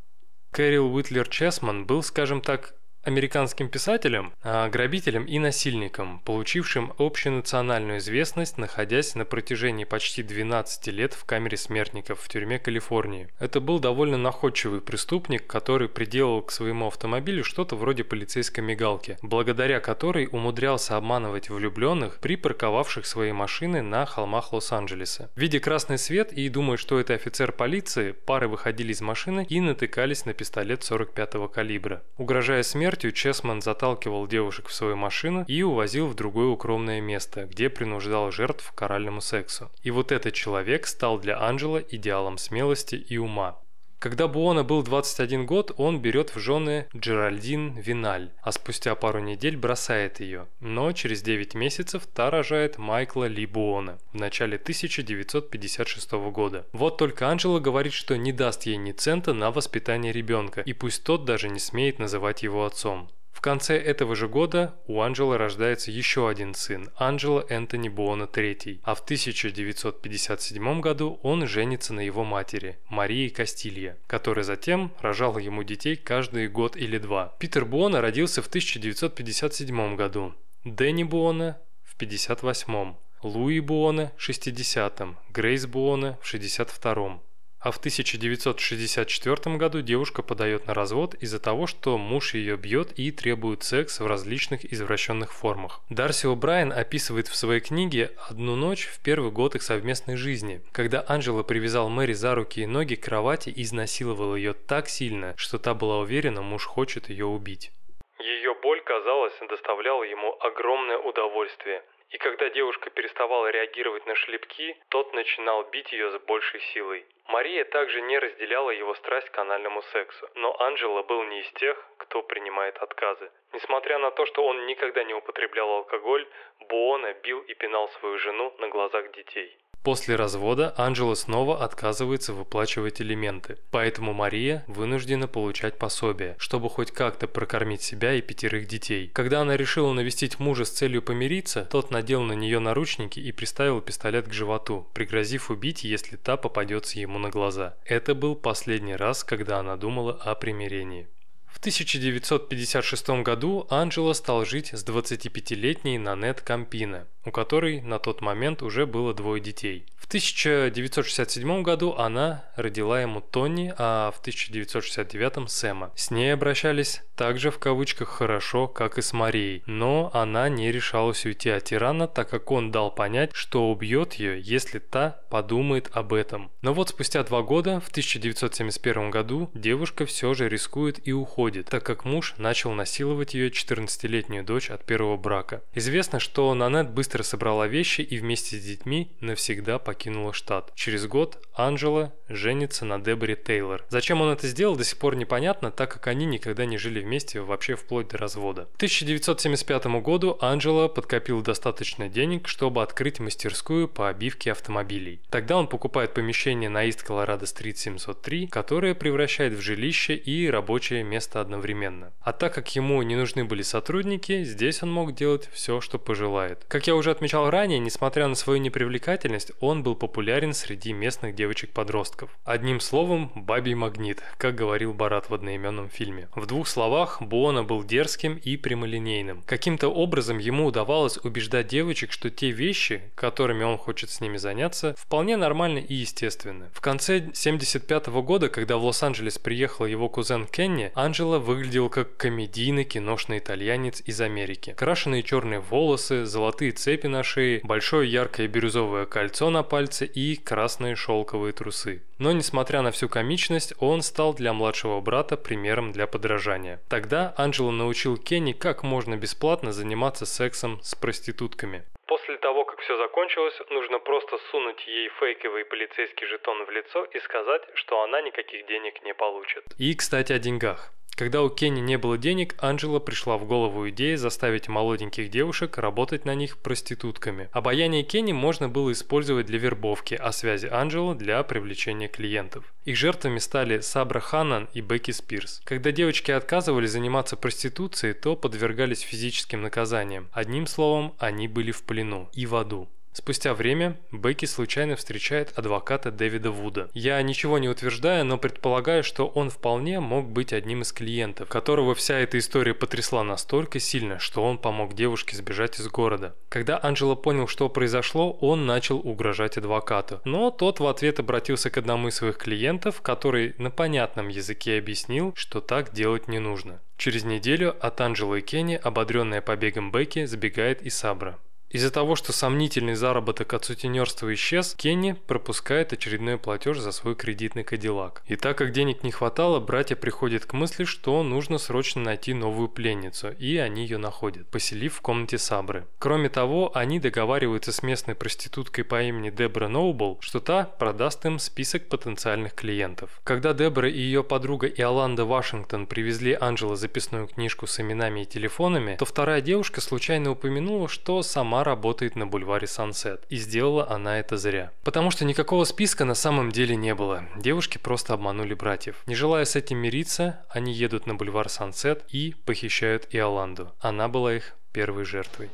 Кэрил Уитлер Чесман был, скажем так, американским писателем, а грабителем и насильником, получившим общенациональную известность, находясь на протяжении почти 12 лет в камере смертников в тюрьме Калифорнии. Это был довольно находчивый преступник, который приделал к своему автомобилю что-то вроде полицейской мигалки, благодаря которой умудрялся обманывать влюбленных, припарковавших свои машины на холмах Лос-Анджелеса. Видя красный свет и думая, что это офицер полиции, пары выходили из машины и натыкались на пистолет 45-го калибра. Угрожая смертью, смертью Чесман заталкивал девушек в свою машину и увозил в другое укромное место, где принуждал жертв к оральному сексу. И вот этот человек стал для Анджела идеалом смелости и ума. Когда Буона был 21 год, он берет в жены Джеральдин Виналь, а спустя пару недель бросает ее. Но через 9 месяцев та рожает Майкла Ли Буона в начале 1956 года. Вот только Анджела говорит, что не даст ей ни цента на воспитание ребенка, и пусть тот даже не смеет называть его отцом. В конце этого же года у Анджела рождается еще один сын, Анджело Энтони Буона III, а в 1957 году он женится на его матери, Марии Кастилья, которая затем рожала ему детей каждый год или два. Питер Буона родился в 1957 году, Дэнни Буона в 1958, Луи Буона в 60-м, Грейс Буона в 62-м а в 1964 году девушка подает на развод из-за того, что муж ее бьет и требует секс в различных извращенных формах. Дарси О'Брайен описывает в своей книге «Одну ночь в первый год их совместной жизни», когда Анджела привязал Мэри за руки и ноги к кровати и изнасиловал ее так сильно, что та была уверена, муж хочет ее убить. Ее боль, казалось, доставляла ему огромное удовольствие. И когда девушка переставала реагировать на шлепки, тот начинал бить ее с большей силой. Мария также не разделяла его страсть к анальному сексу, но Анджело был не из тех, кто принимает отказы. Несмотря на то, что он никогда не употреблял алкоголь, Буона бил и пинал свою жену на глазах детей. После развода Анджела снова отказывается выплачивать элементы, поэтому Мария вынуждена получать пособие, чтобы хоть как-то прокормить себя и пятерых детей. Когда она решила навестить мужа с целью помириться, тот надел на нее наручники и приставил пистолет к животу, пригрозив убить, если та попадется ему на глаза. Это был последний раз, когда она думала о примирении. В 1956 году Анджело стал жить с 25-летней Нанет Кампино, у которой на тот момент уже было двое детей. В 1967 году она родила ему Тони, а в 1969 Сэма. С ней обращались также в кавычках хорошо, как и с Марией, но она не решалась уйти от тирана, так как он дал понять, что убьет ее, если та подумает об этом. Но вот спустя два года, в 1971 году, девушка все же рискует и уходит, так как муж начал насиловать ее 14-летнюю дочь от первого брака. Известно, что Нанет быстро собрала вещи и вместе с детьми навсегда покинула штат. Через год Анджела женится на Деборе Тейлор. Зачем он это сделал, до сих пор непонятно, так как они никогда не жили вместе вообще вплоть до развода. К 1975 году Анджела подкопил достаточно денег, чтобы открыть мастерскую по обивке автомобилей. Тогда он покупает помещение на Ист Колорадо Стрит 703, которое превращает в жилище и рабочее место одновременно. А так как ему не нужны были сотрудники, здесь он мог делать все, что пожелает. Как я уже отмечал ранее, несмотря на свою непривлекательность, он был популярен среди местных девочек-подростков. Одним словом, бабий магнит, как говорил Барат в одноименном фильме. В двух словах, Буона был дерзким и прямолинейным. Каким-то образом ему удавалось убеждать девочек, что те вещи, которыми он хочет с ними заняться, вполне нормальны и естественны. В конце 1975 года, когда в Лос-Анджелес приехал его кузен Кенни, Анджело выглядел как комедийный киношный итальянец из Америки. Крашеные черные волосы, золотые цепи на шее, большое яркое бирюзовое кольцо на пальце и красные шелковые трусы. Но несмотря на всю комичность, он стал для младшего брата примером для подражания. Тогда Анджело научил Кенни, как можно бесплатно заниматься сексом с проститутками. После того, как все закончилось, нужно просто сунуть ей фейковый полицейский жетон в лицо и сказать, что она никаких денег не получит. И, кстати, о деньгах. Когда у Кенни не было денег, Анджела пришла в голову идея заставить молоденьких девушек работать на них проститутками. Обаяние Кенни можно было использовать для вербовки, а связи Анджела для привлечения клиентов. Их жертвами стали Сабра Ханнан и Бекки Спирс. Когда девочки отказывались заниматься проституцией, то подвергались физическим наказаниям. Одним словом, они были в плену и в аду. Спустя время Бекки случайно встречает адвоката Дэвида Вуда. Я ничего не утверждаю, но предполагаю, что он вполне мог быть одним из клиентов, которого вся эта история потрясла настолько сильно, что он помог девушке сбежать из города. Когда Анджело понял, что произошло, он начал угрожать адвокату. Но тот в ответ обратился к одному из своих клиентов, который на понятном языке объяснил, что так делать не нужно. Через неделю от Анджела и Кенни, ободренная побегом Бекки, забегает и Сабра. Из-за того, что сомнительный заработок от сутенерства исчез, Кенни пропускает очередной платеж за свой кредитный кадиллак. И так как денег не хватало, братья приходят к мысли, что нужно срочно найти новую пленницу, и они ее находят, поселив в комнате Сабры. Кроме того, они договариваются с местной проституткой по имени Дебра Ноубл, что та продаст им список потенциальных клиентов. Когда Дебра и ее подруга Иоланда Вашингтон привезли Анджела записную книжку с именами и телефонами, то вторая девушка случайно упомянула, что сама сама работает на бульваре Сансет. И сделала она это зря. Потому что никакого списка на самом деле не было. Девушки просто обманули братьев. Не желая с этим мириться, они едут на бульвар Сансет и похищают Иоланду. Она была их первой жертвой.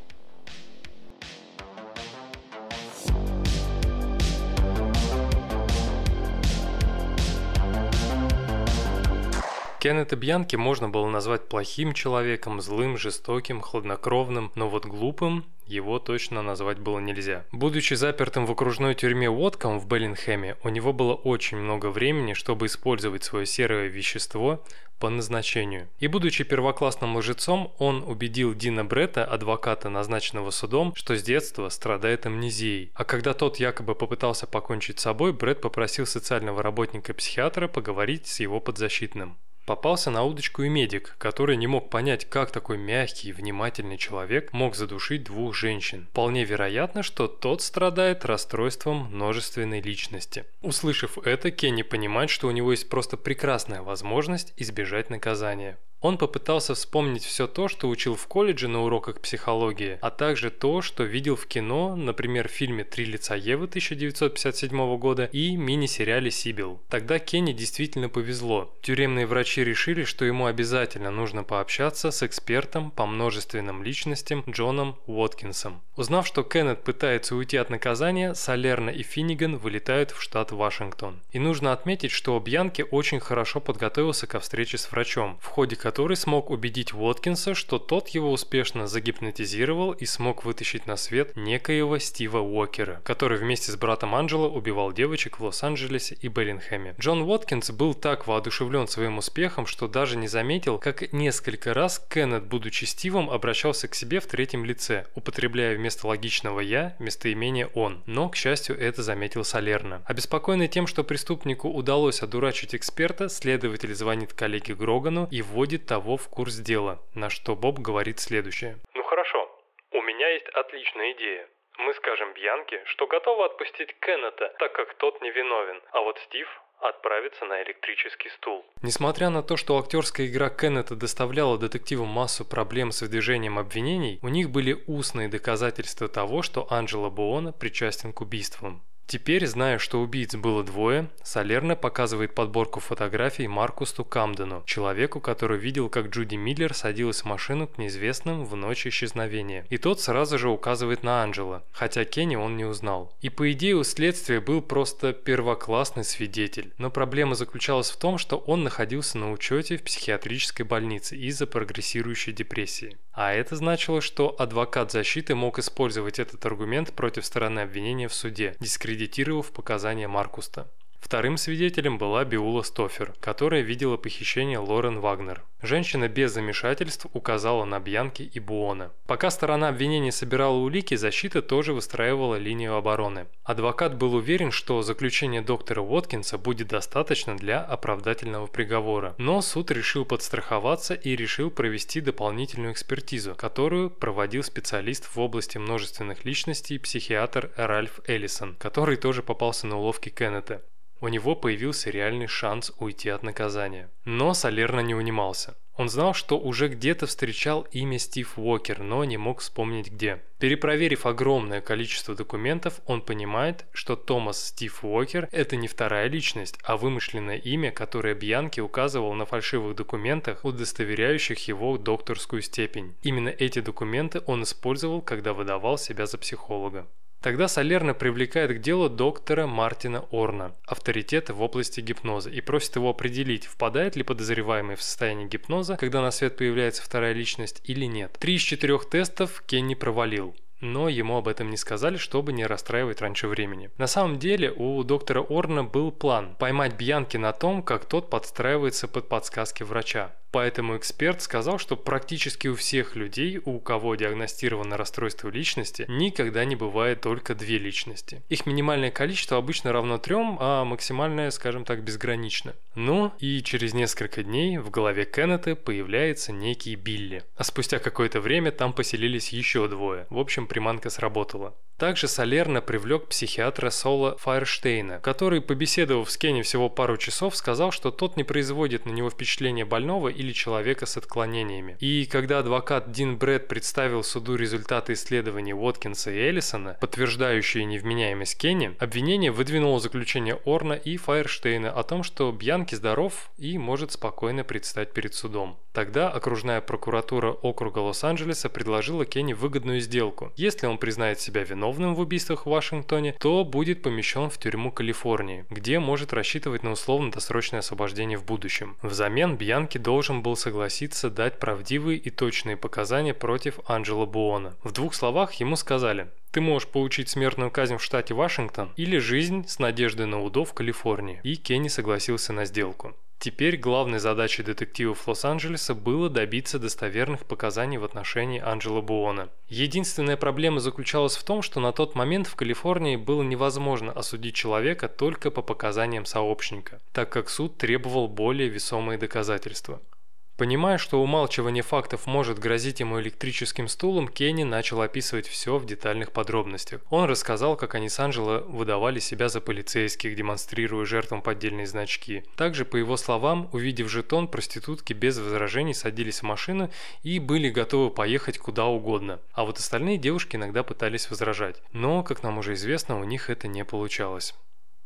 Кеннета Бьянки можно было назвать плохим человеком, злым, жестоким, хладнокровным, но вот глупым его точно назвать было нельзя. Будучи запертым в окружной тюрьме Уотком в Беллингхэме, у него было очень много времени, чтобы использовать свое серое вещество по назначению. И будучи первоклассным лжецом, он убедил Дина Бретта, адвоката, назначенного судом, что с детства страдает амнезией. А когда тот якобы попытался покончить с собой, Бретт попросил социального работника-психиатра поговорить с его подзащитным. Попался на удочку и медик, который не мог понять, как такой мягкий и внимательный человек мог задушить двух женщин. Вполне вероятно, что тот страдает расстройством множественной личности. Услышав это, Кенни понимает, что у него есть просто прекрасная возможность избежать наказания. Он попытался вспомнить все то, что учил в колледже на уроках психологии, а также то, что видел в кино, например, в фильме «Три лица Евы» 1957 года и мини-сериале «Сибил». Тогда Кенни действительно повезло. Тюремные врачи решили, что ему обязательно нужно пообщаться с экспертом по множественным личностям Джоном Уоткинсом. Узнав, что Кеннет пытается уйти от наказания, Салерна и Финниган вылетают в штат Вашингтон. И нужно отметить, что Бьянки очень хорошо подготовился ко встрече с врачом, в ходе который смог убедить Уоткинса, что тот его успешно загипнотизировал и смог вытащить на свет некоего Стива Уокера, который вместе с братом Анджела убивал девочек в Лос-Анджелесе и Беллингхэме. Джон Уоткинс был так воодушевлен своим успехом, что даже не заметил, как несколько раз Кеннет, будучи Стивом, обращался к себе в третьем лице, употребляя вместо логичного «я» местоимение «он». Но, к счастью, это заметил Солерно. Обеспокоенный тем, что преступнику удалось одурачить эксперта, следователь звонит коллеге Грогану и вводит того в курс дела, на что Боб говорит следующее. «Ну хорошо, у меня есть отличная идея. Мы скажем Бьянке, что готовы отпустить Кеннета, так как тот невиновен, а вот Стив отправиться на электрический стул. Несмотря на то, что актерская игра Кеннета доставляла детективам массу проблем с выдвижением обвинений, у них были устные доказательства того, что Анджело Буона причастен к убийствам. Теперь, зная, что убийц было двое, Салерно показывает подборку фотографий Маркусту Камдену, человеку, который видел, как Джуди Миллер садилась в машину к неизвестным в ночь исчезновения. И тот сразу же указывает на Анджела, хотя Кенни он не узнал. И по идее у следствия был просто первоклассный свидетель. Но проблема заключалась в том, что он находился на учете в психиатрической больнице из-за прогрессирующей депрессии. А это значило, что адвокат защиты мог использовать этот аргумент против стороны обвинения в суде, дискредитировав показания Маркуста. Вторым свидетелем была Биула Стофер, которая видела похищение Лорен Вагнер. Женщина без замешательств указала на Бьянки и Буона. Пока сторона обвинения собирала улики, защита тоже выстраивала линию обороны. Адвокат был уверен, что заключение доктора Уоткинса будет достаточно для оправдательного приговора. Но суд решил подстраховаться и решил провести дополнительную экспертизу, которую проводил специалист в области множественных личностей психиатр Ральф Эллисон, который тоже попался на уловки Кеннета у него появился реальный шанс уйти от наказания. Но Салерно не унимался. Он знал, что уже где-то встречал имя Стив Уокер, но не мог вспомнить где. Перепроверив огромное количество документов, он понимает, что Томас Стив Уокер – это не вторая личность, а вымышленное имя, которое Бьянки указывал на фальшивых документах, удостоверяющих его докторскую степень. Именно эти документы он использовал, когда выдавал себя за психолога. Тогда Солерно привлекает к делу доктора Мартина Орна, авторитета в области гипноза, и просит его определить, впадает ли подозреваемый в состояние гипноза, когда на свет появляется вторая личность или нет. Три из четырех тестов Кенни провалил но ему об этом не сказали, чтобы не расстраивать раньше времени. На самом деле у доктора Орна был план – поймать Бьянки на том, как тот подстраивается под подсказки врача. Поэтому эксперт сказал, что практически у всех людей, у кого диагностировано расстройство личности, никогда не бывает только две личности. Их минимальное количество обычно равно трем, а максимальное, скажем так, безгранично. Ну и через несколько дней в голове Кеннета появляется некий Билли. А спустя какое-то время там поселились еще двое. В общем, приманка сработала. Также Солерно привлек психиатра Сола Файерштейна, который, побеседовав с Кенни всего пару часов, сказал, что тот не производит на него впечатление больного или человека с отклонениями. И когда адвокат Дин Брэд представил суду результаты исследований Уоткинса и Эллисона, подтверждающие невменяемость Кенни, обвинение выдвинуло заключение Орна и Файерштейна о том, что Бьянки здоров и может спокойно предстать перед судом. Тогда окружная прокуратура округа Лос-Анджелеса предложила Кенни выгодную сделку. Если он признает себя виновным, виновным в убийствах в Вашингтоне, то будет помещен в тюрьму Калифорнии, где может рассчитывать на условно-досрочное освобождение в будущем. Взамен Бьянки должен был согласиться дать правдивые и точные показания против Анджела Буона. В двух словах ему сказали ты можешь получить смертную казнь в штате Вашингтон или жизнь с надеждой на УДО в Калифорнии. И Кенни согласился на сделку. Теперь главной задачей детективов Лос-Анджелеса было добиться достоверных показаний в отношении Анджела Буона. Единственная проблема заключалась в том, что на тот момент в Калифорнии было невозможно осудить человека только по показаниям сообщника, так как суд требовал более весомые доказательства. Понимая, что умалчивание фактов может грозить ему электрическим стулом, Кенни начал описывать все в детальных подробностях. Он рассказал, как они с Анджело выдавали себя за полицейских, демонстрируя жертвам поддельные значки. Также, по его словам, увидев жетон, проститутки без возражений садились в машину и были готовы поехать куда угодно. А вот остальные девушки иногда пытались возражать. Но, как нам уже известно, у них это не получалось.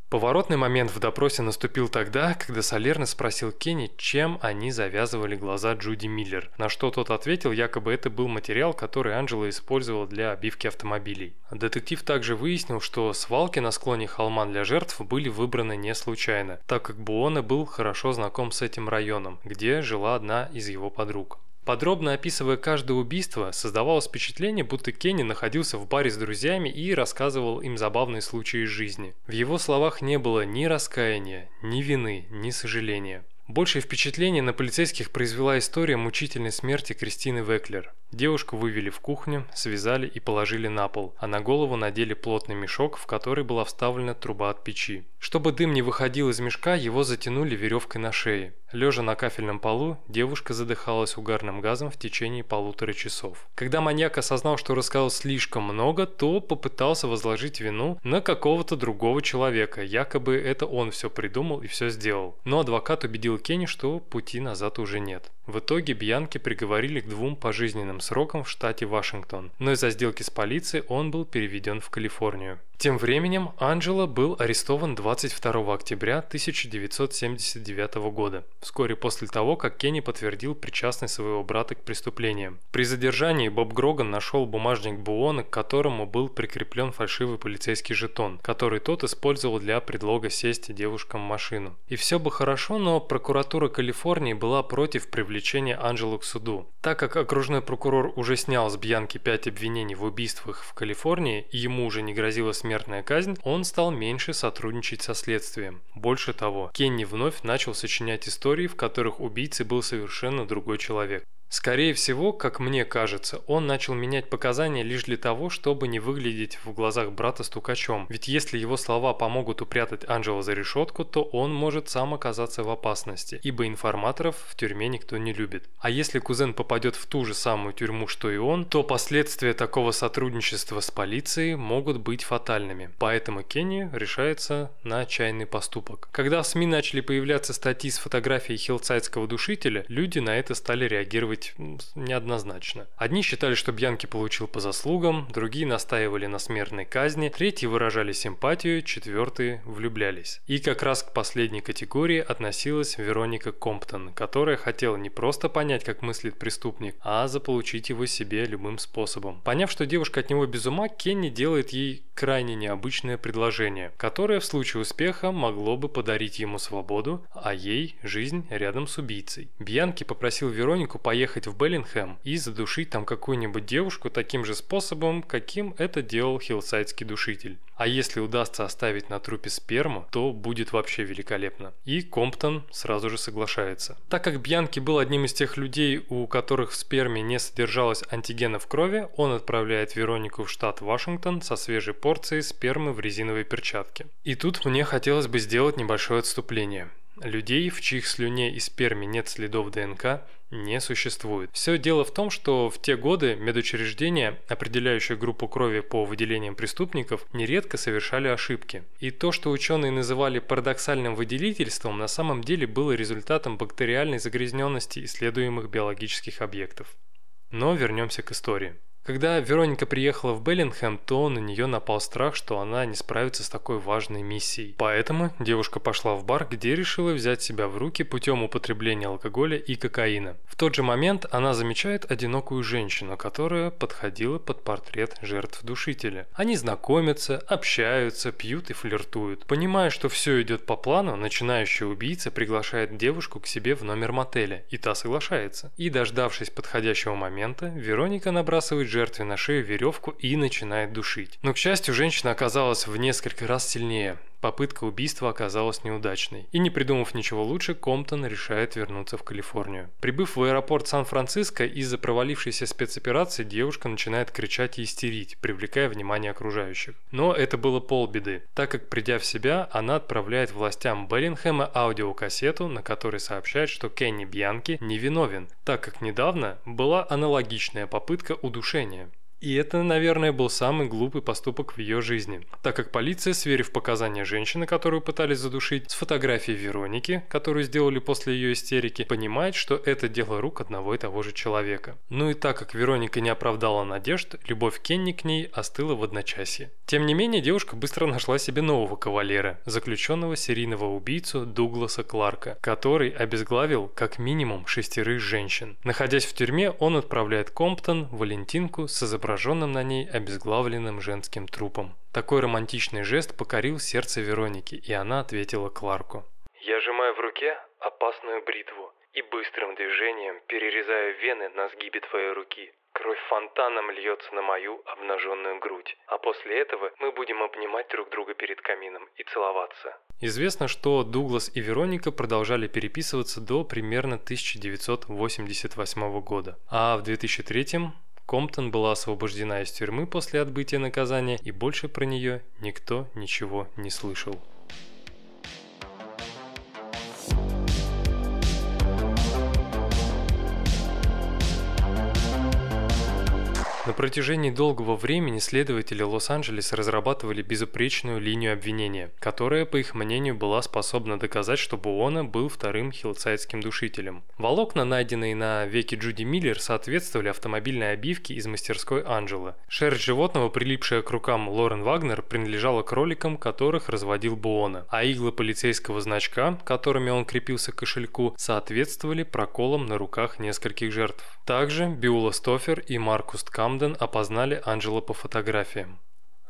Поворотный момент в допросе наступил тогда, когда Солерно спросил Кенни, чем они завязывали глаза Джуди Миллер, на что тот ответил, якобы это был материал, который Анджела использовал для обивки автомобилей. Детектив также выяснил, что свалки на склоне холма для жертв были выбраны не случайно, так как Буона был хорошо знаком с этим районом, где жила одна из его подруг. Подробно описывая каждое убийство, создавалось впечатление, будто Кенни находился в баре с друзьями и рассказывал им забавные случаи из жизни. В его словах не было ни раскаяния, ни вины, ни сожаления. Большее впечатление на полицейских произвела история мучительной смерти Кристины Веклер. Девушку вывели в кухню, связали и положили на пол, а на голову надели плотный мешок, в который была вставлена труба от печи. Чтобы дым не выходил из мешка, его затянули веревкой на шее. Лежа на кафельном полу, девушка задыхалась угарным газом в течение полутора часов. Когда маньяк осознал, что рассказал слишком много, то попытался возложить вину на какого-то другого человека, якобы это он все придумал и все сделал. Но адвокат убедил Кенни, что пути назад уже нет. В итоге Бьянки приговорили к двум пожизненным срокам в штате Вашингтон, но из-за сделки с полицией он был переведен в Калифорнию. Тем временем Анджело был арестован 22 октября 1979 года, вскоре после того, как Кенни подтвердил причастность своего брата к преступлениям. При задержании Боб Гроган нашел бумажник Буона, к которому был прикреплен фальшивый полицейский жетон, который тот использовал для предлога сесть девушкам в машину. И все бы хорошо, но прокуратура Калифорнии была против привлечения Анджело к суду. Так как окружной прокурор уже снял с Бьянки 5 обвинений в убийствах в Калифорнии и ему уже не грозила смертная казнь, он стал меньше сотрудничать со следствием. Больше того, Кенни вновь начал сочинять истории, в которых убийцей был совершенно другой человек. Скорее всего, как мне кажется, он начал менять показания лишь для того, чтобы не выглядеть в глазах брата стукачом. Ведь если его слова помогут упрятать Анджела за решетку, то он может сам оказаться в опасности, ибо информаторов в тюрьме никто не любит. А если кузен попадет в ту же самую тюрьму, что и он, то последствия такого сотрудничества с полицией могут быть фатальными. Поэтому Кенни решается на отчаянный поступок. Когда в СМИ начали появляться статьи с фотографией хилсайдского душителя, люди на это стали реагировать быть неоднозначно. Одни считали, что Бьянки получил по заслугам, другие настаивали на смертной казни, третьи выражали симпатию, четвертые влюблялись. И как раз к последней категории относилась Вероника Комптон, которая хотела не просто понять, как мыслит преступник, а заполучить его себе любым способом. Поняв, что девушка от него без ума, Кенни делает ей крайне необычное предложение, которое в случае успеха могло бы подарить ему свободу, а ей жизнь рядом с убийцей. Бьянки попросил Веронику поехать поехать в Беллингхэм и задушить там какую-нибудь девушку таким же способом, каким это делал хиллсайдский душитель. А если удастся оставить на трупе сперму, то будет вообще великолепно. И Комптон сразу же соглашается. Так как Бьянки был одним из тех людей, у которых в сперме не содержалось антигена в крови, он отправляет Веронику в штат Вашингтон со свежей порцией спермы в резиновой перчатке. И тут мне хотелось бы сделать небольшое отступление. Людей, в чьих слюне и сперме нет следов ДНК, не существует. Все дело в том, что в те годы медучреждения, определяющие группу крови по выделениям преступников, нередко совершали ошибки. И то, что ученые называли парадоксальным выделительством, на самом деле было результатом бактериальной загрязненности исследуемых биологических объектов. Но вернемся к истории. Когда Вероника приехала в Беллингхэм, то на нее напал страх, что она не справится с такой важной миссией. Поэтому девушка пошла в бар, где решила взять себя в руки путем употребления алкоголя и кокаина. В тот же момент она замечает одинокую женщину, которая подходила под портрет жертв душителя. Они знакомятся, общаются, пьют и флиртуют. Понимая, что все идет по плану, начинающий убийца приглашает девушку к себе в номер мотеля, и та соглашается. И дождавшись подходящего момента, Вероника набрасывает жертве на шею веревку и начинает душить. Но, к счастью, женщина оказалась в несколько раз сильнее. Попытка убийства оказалась неудачной. И не придумав ничего лучше, Комптон решает вернуться в Калифорнию. Прибыв в аэропорт Сан-Франциско, из-за провалившейся спецоперации девушка начинает кричать и истерить, привлекая внимание окружающих. Но это было полбеды, так как придя в себя, она отправляет властям Беллингхэма аудиокассету, на которой сообщает, что Кенни Бьянки невиновен, так как недавно была аналогичная попытка удушения. И это, наверное, был самый глупый поступок в ее жизни, так как полиция, сверив показания женщины, которую пытались задушить, с фотографией Вероники, которую сделали после ее истерики, понимает, что это дело рук одного и того же человека. Ну и так как Вероника не оправдала надежд, любовь Кенни к ней остыла в одночасье. Тем не менее, девушка быстро нашла себе нового кавалера, заключенного серийного убийцу Дугласа Кларка, который обезглавил как минимум шестерых женщин. Находясь в тюрьме, он отправляет Комптон Валентинку с изображением изображенным на ней обезглавленным женским трупом. Такой романтичный жест покорил сердце Вероники, и она ответила Кларку. «Я сжимаю в руке опасную бритву и быстрым движением перерезаю вены на сгибе твоей руки. Кровь фонтаном льется на мою обнаженную грудь, а после этого мы будем обнимать друг друга перед камином и целоваться». Известно, что Дуглас и Вероника продолжали переписываться до примерно 1988 года, а в 2003 Комптон была освобождена из тюрьмы после отбытия наказания, и больше про нее никто ничего не слышал. На протяжении долгого времени следователи Лос-Анджелеса разрабатывали безупречную линию обвинения, которая, по их мнению, была способна доказать, что Буона был вторым хиллсайдским душителем. Волокна, найденные на веке Джуди Миллер, соответствовали автомобильной обивке из мастерской Анджела. Шерсть животного, прилипшая к рукам Лорен Вагнер, принадлежала кроликам, которых разводил Буона, а иглы полицейского значка, которыми он крепился к кошельку, соответствовали проколам на руках нескольких жертв. Также Биула Стофер и Маркус Ткам Камден опознали Анджела по фотографиям.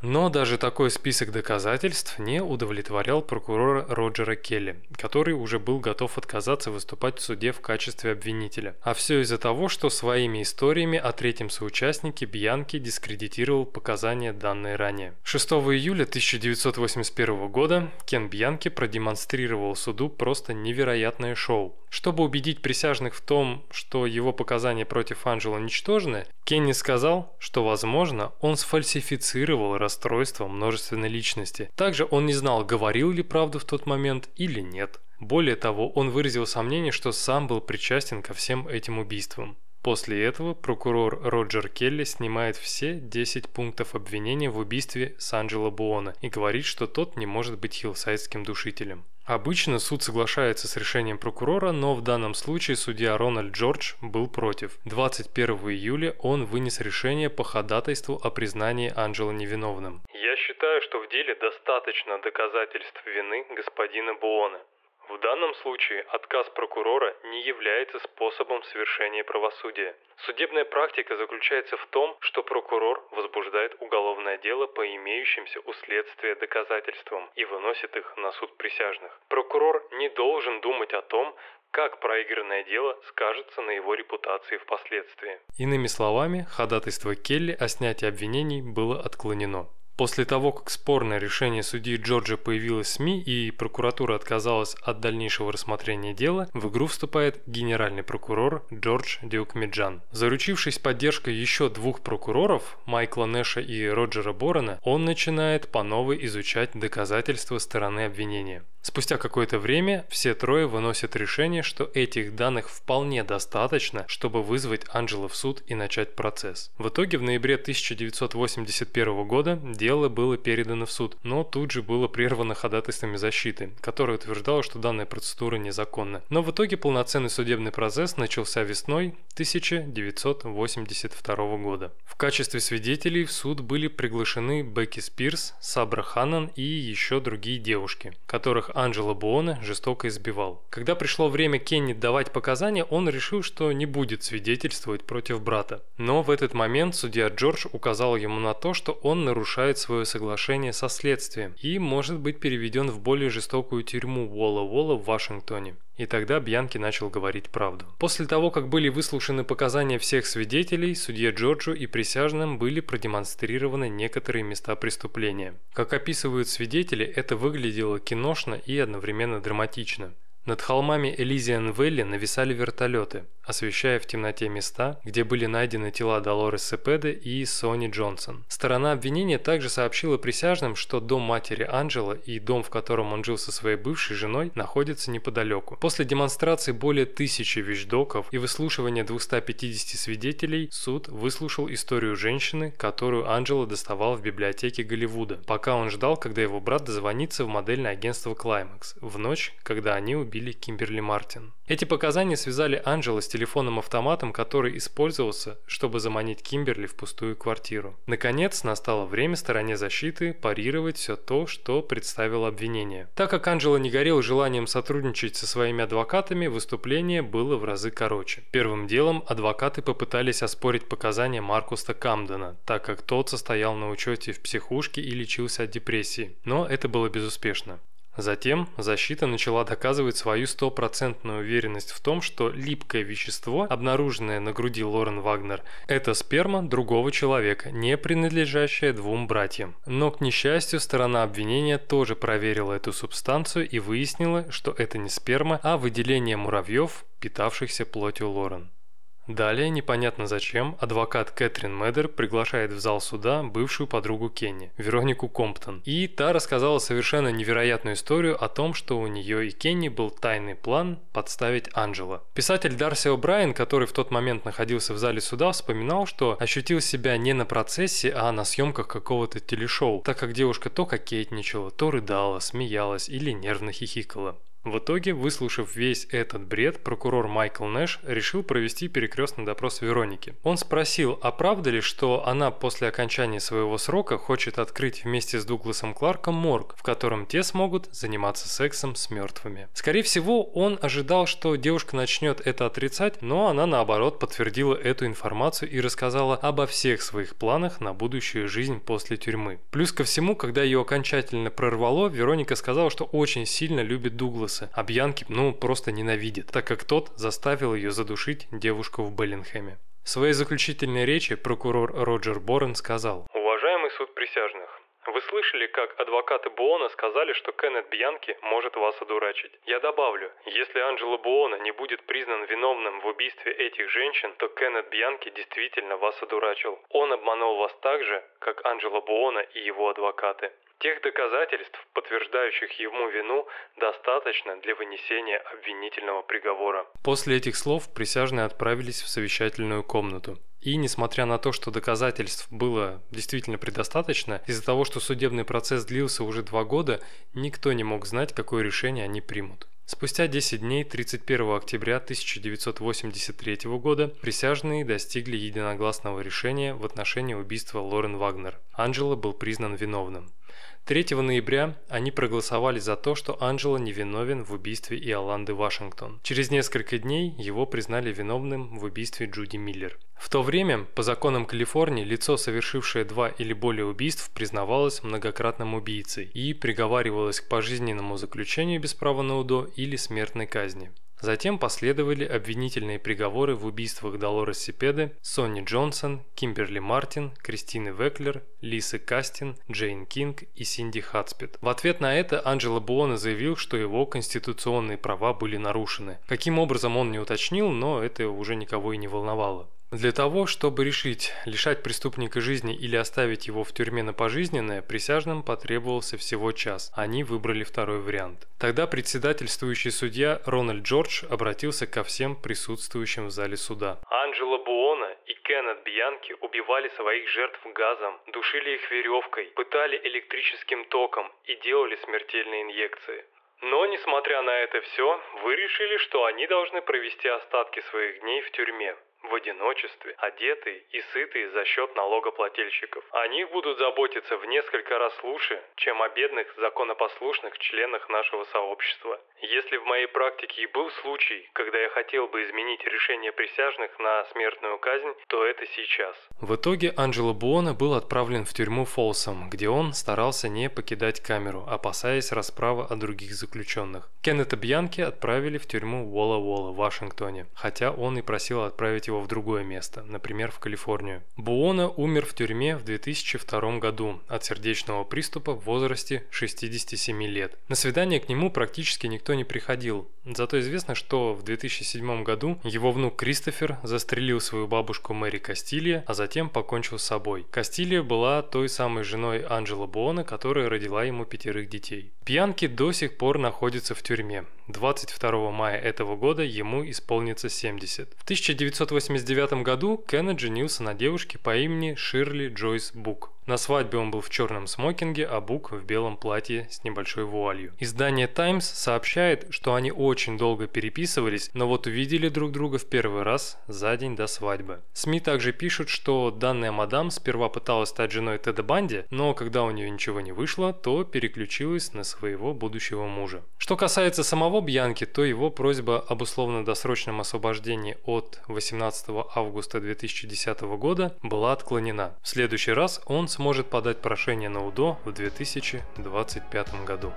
Но даже такой список доказательств не удовлетворял прокурора Роджера Келли, который уже был готов отказаться выступать в суде в качестве обвинителя. А все из-за того, что своими историями о третьем соучастнике Бьянки дискредитировал показания, данные ранее. 6 июля 1981 года Кен Бьянки продемонстрировал суду просто невероятное шоу. Чтобы убедить присяжных в том, что его показания против Анджела ничтожны, Кенни сказал, что, возможно, он сфальсифицировал расстройство множественной личности. Также он не знал, говорил ли правду в тот момент или нет. Более того, он выразил сомнение, что сам был причастен ко всем этим убийствам. После этого прокурор Роджер Келли снимает все 10 пунктов обвинения в убийстве Санджела Буона и говорит, что тот не может быть хиллсайдским душителем. Обычно суд соглашается с решением прокурора, но в данном случае судья Рональд Джордж был против. 21 июля он вынес решение по ходатайству о признании Анджела невиновным. «Я считаю, что в деле достаточно доказательств вины господина Буона. В данном случае отказ прокурора не является способом совершения правосудия. Судебная практика заключается в том, что прокурор возбуждает уголовное дело по имеющимся у следствия доказательствам и выносит их на суд присяжных. Прокурор не должен думать о том, как проигранное дело скажется на его репутации впоследствии. Иными словами, ходатайство Келли о снятии обвинений было отклонено. После того, как спорное решение судьи Джорджа появилось в СМИ и прокуратура отказалась от дальнейшего рассмотрения дела, в игру вступает генеральный прокурор Джордж Диукмеджан. Заручившись поддержкой еще двух прокуроров, Майкла Нэша и Роджера Борона, он начинает по новой изучать доказательства стороны обвинения. Спустя какое-то время все трое выносят решение, что этих данных вполне достаточно, чтобы вызвать Анджела в суд и начать процесс. В итоге в ноябре 1981 года дело было передано в суд, но тут же было прервано ходатайствами защиты, которая утверждала, что данная процедура незаконна. Но в итоге полноценный судебный процесс начался весной 1982 года. В качестве свидетелей в суд были приглашены Бекки Спирс, Сабра Ханнан и еще другие девушки, которых Анджело Буона жестоко избивал. Когда пришло время Кенни давать показания, он решил, что не будет свидетельствовать против брата. Но в этот момент судья Джордж указал ему на то, что он нарушает свое соглашение со следствием и может быть переведен в более жестокую тюрьму Уолла-Уолла в Вашингтоне. И тогда Бьянки начал говорить правду. После того, как были выслушаны показания всех свидетелей, судье Джорджу и присяжным были продемонстрированы некоторые места преступления. Как описывают свидетели, это выглядело киношно и одновременно драматично. Над холмами Элизиан-Вэлли нависали вертолеты, освещая в темноте места, где были найдены тела Долорес Сепеды и Сони Джонсон. Сторона обвинения также сообщила присяжным, что дом матери Анджела и дом, в котором он жил со своей бывшей женой, находятся неподалеку. После демонстрации более тысячи вещдоков и выслушивания 250 свидетелей, суд выслушал историю женщины, которую Анджела доставал в библиотеке Голливуда, пока он ждал, когда его брат дозвонится в модельное агентство Climax, в ночь, когда они убили убили Кимберли Мартин. Эти показания связали Анджела с телефоном-автоматом, который использовался, чтобы заманить Кимберли в пустую квартиру. Наконец, настало время стороне защиты парировать все то, что представило обвинение. Так как Анджела не горел желанием сотрудничать со своими адвокатами, выступление было в разы короче. Первым делом адвокаты попытались оспорить показания Маркуста Камдена, так как тот состоял на учете в психушке и лечился от депрессии. Но это было безуспешно. Затем защита начала доказывать свою стопроцентную уверенность в том, что липкое вещество, обнаруженное на груди Лорен Вагнер, это сперма другого человека, не принадлежащая двум братьям. Но, к несчастью, сторона обвинения тоже проверила эту субстанцию и выяснила, что это не сперма, а выделение муравьев, питавшихся плотью Лорен. Далее, непонятно зачем, адвокат Кэтрин Медер приглашает в зал суда бывшую подругу Кенни, Веронику Комптон. И та рассказала совершенно невероятную историю о том, что у нее и Кенни был тайный план подставить Анджела. Писатель Дарси О'Брайен, который в тот момент находился в зале суда, вспоминал, что ощутил себя не на процессе, а на съемках какого-то телешоу, так как девушка то кокетничала, то рыдала, смеялась или нервно хихикала. В итоге, выслушав весь этот бред, прокурор Майкл Нэш решил провести перекрестный допрос Вероники. Он спросил, а правда ли, что она после окончания своего срока хочет открыть вместе с Дугласом Кларком морг, в котором те смогут заниматься сексом с мертвыми. Скорее всего, он ожидал, что девушка начнет это отрицать, но она наоборот подтвердила эту информацию и рассказала обо всех своих планах на будущую жизнь после тюрьмы. Плюс ко всему, когда ее окончательно прорвало, Вероника сказала, что очень сильно любит Дугласа Дэвиса, а Бьянки ну просто ненавидит, так как тот заставил ее задушить девушку в Беллингхэме. В своей заключительной речи прокурор Роджер Боррен сказал «Уважаемый суд присяжных, вы слышали, как адвокаты Буона сказали, что Кеннет Бьянки может вас одурачить? Я добавлю, если Анджело Буона не будет признан виновным в убийстве этих женщин, то Кеннет Бьянки действительно вас одурачил. Он обманул вас так же, как Анджело Буона и его адвокаты. Тех доказательств, подтверждающих ему вину, достаточно для вынесения обвинительного приговора. После этих слов присяжные отправились в совещательную комнату. И несмотря на то, что доказательств было действительно предостаточно, из-за того, что судебный процесс длился уже два года, никто не мог знать, какое решение они примут. Спустя 10 дней, 31 октября 1983 года, присяжные достигли единогласного решения в отношении убийства Лорен Вагнер. Анджело был признан виновным. 3 ноября они проголосовали за то, что Анджело невиновен в убийстве Иоланды Вашингтон. Через несколько дней его признали виновным в убийстве Джуди Миллер. В то время, по законам Калифорнии, лицо, совершившее два или более убийств, признавалось многократным убийцей и приговаривалось к пожизненному заключению без права на УДО или смертной казни. Затем последовали обвинительные приговоры в убийствах Долорес Сипеды, Сонни Джонсон, Кимберли Мартин, Кристины Веклер, Лисы Кастин, Джейн Кинг и Синди Хатспет. В ответ на это Анджело Буоно заявил, что его конституционные права были нарушены. Каким образом он не уточнил, но это уже никого и не волновало. Для того, чтобы решить, лишать преступника жизни или оставить его в тюрьме на пожизненное, присяжным потребовался всего час. Они выбрали второй вариант. Тогда председательствующий судья Рональд Джордж обратился ко всем присутствующим в зале суда. Анджело Буона и Кеннет Бьянки убивали своих жертв газом, душили их веревкой, пытали электрическим током и делали смертельные инъекции. Но, несмотря на это все, вы решили, что они должны провести остатки своих дней в тюрьме. В одиночестве, одетые и сытые за счет налогоплательщиков. О них будут заботиться в несколько раз лучше, чем о бедных законопослушных членах нашего сообщества. Если в моей практике и был случай, когда я хотел бы изменить решение присяжных на смертную казнь, то это сейчас. В итоге Анджело Буона был отправлен в тюрьму Фолсом, где он старался не покидать камеру, опасаясь расправы о других заключенных. Кеннета Бьянки отправили в тюрьму Уолла-Уолла в Вашингтоне, хотя он и просил отправить его в другое место, например, в Калифорнию. Буона умер в тюрьме в 2002 году от сердечного приступа в возрасте 67 лет. На свидание к нему практически никто не приходил, зато известно, что в 2007 году его внук Кристофер застрелил свою бабушку Мэри Кастилья, а затем покончил с собой. Кастилья была той самой женой Анджела Буона, которая родила ему пятерых детей. Пьянки до сих пор находится в тюрьме. 22 мая этого года ему исполнится 70. В 1989 году Кеннет женился на девушке по имени Ширли Джойс Бук. На свадьбе он был в черном смокинге, а Бук в белом платье с небольшой вуалью. Издание Times сообщает, что они очень долго переписывались, но вот увидели друг друга в первый раз за день до свадьбы. СМИ также пишут, что данная мадам сперва пыталась стать женой Теда Банди, но когда у нее ничего не вышло, то переключилась на своего будущего мужа. Что касается самого Бьянки, то его просьба об условно-досрочном освобождении от 18 августа 2010 года была отклонена. В следующий раз он сможет подать прошение на УДО в 2025 году.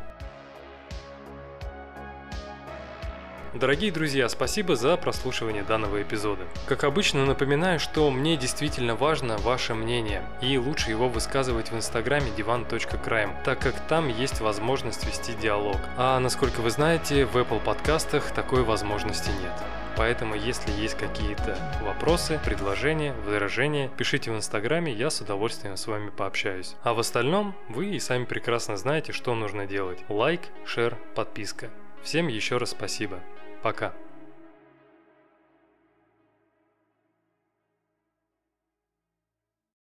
Дорогие друзья, спасибо за прослушивание данного эпизода. Как обычно, напоминаю, что мне действительно важно ваше мнение, и лучше его высказывать в инстаграме divan.crime, так как там есть возможность вести диалог. А насколько вы знаете, в Apple подкастах такой возможности нет. Поэтому, если есть какие-то вопросы, предложения, возражения, пишите в Инстаграме, я с удовольствием с вами пообщаюсь. А в остальном, вы и сами прекрасно знаете, что нужно делать. Лайк, шер, подписка. Всем еще раз спасибо. Пока.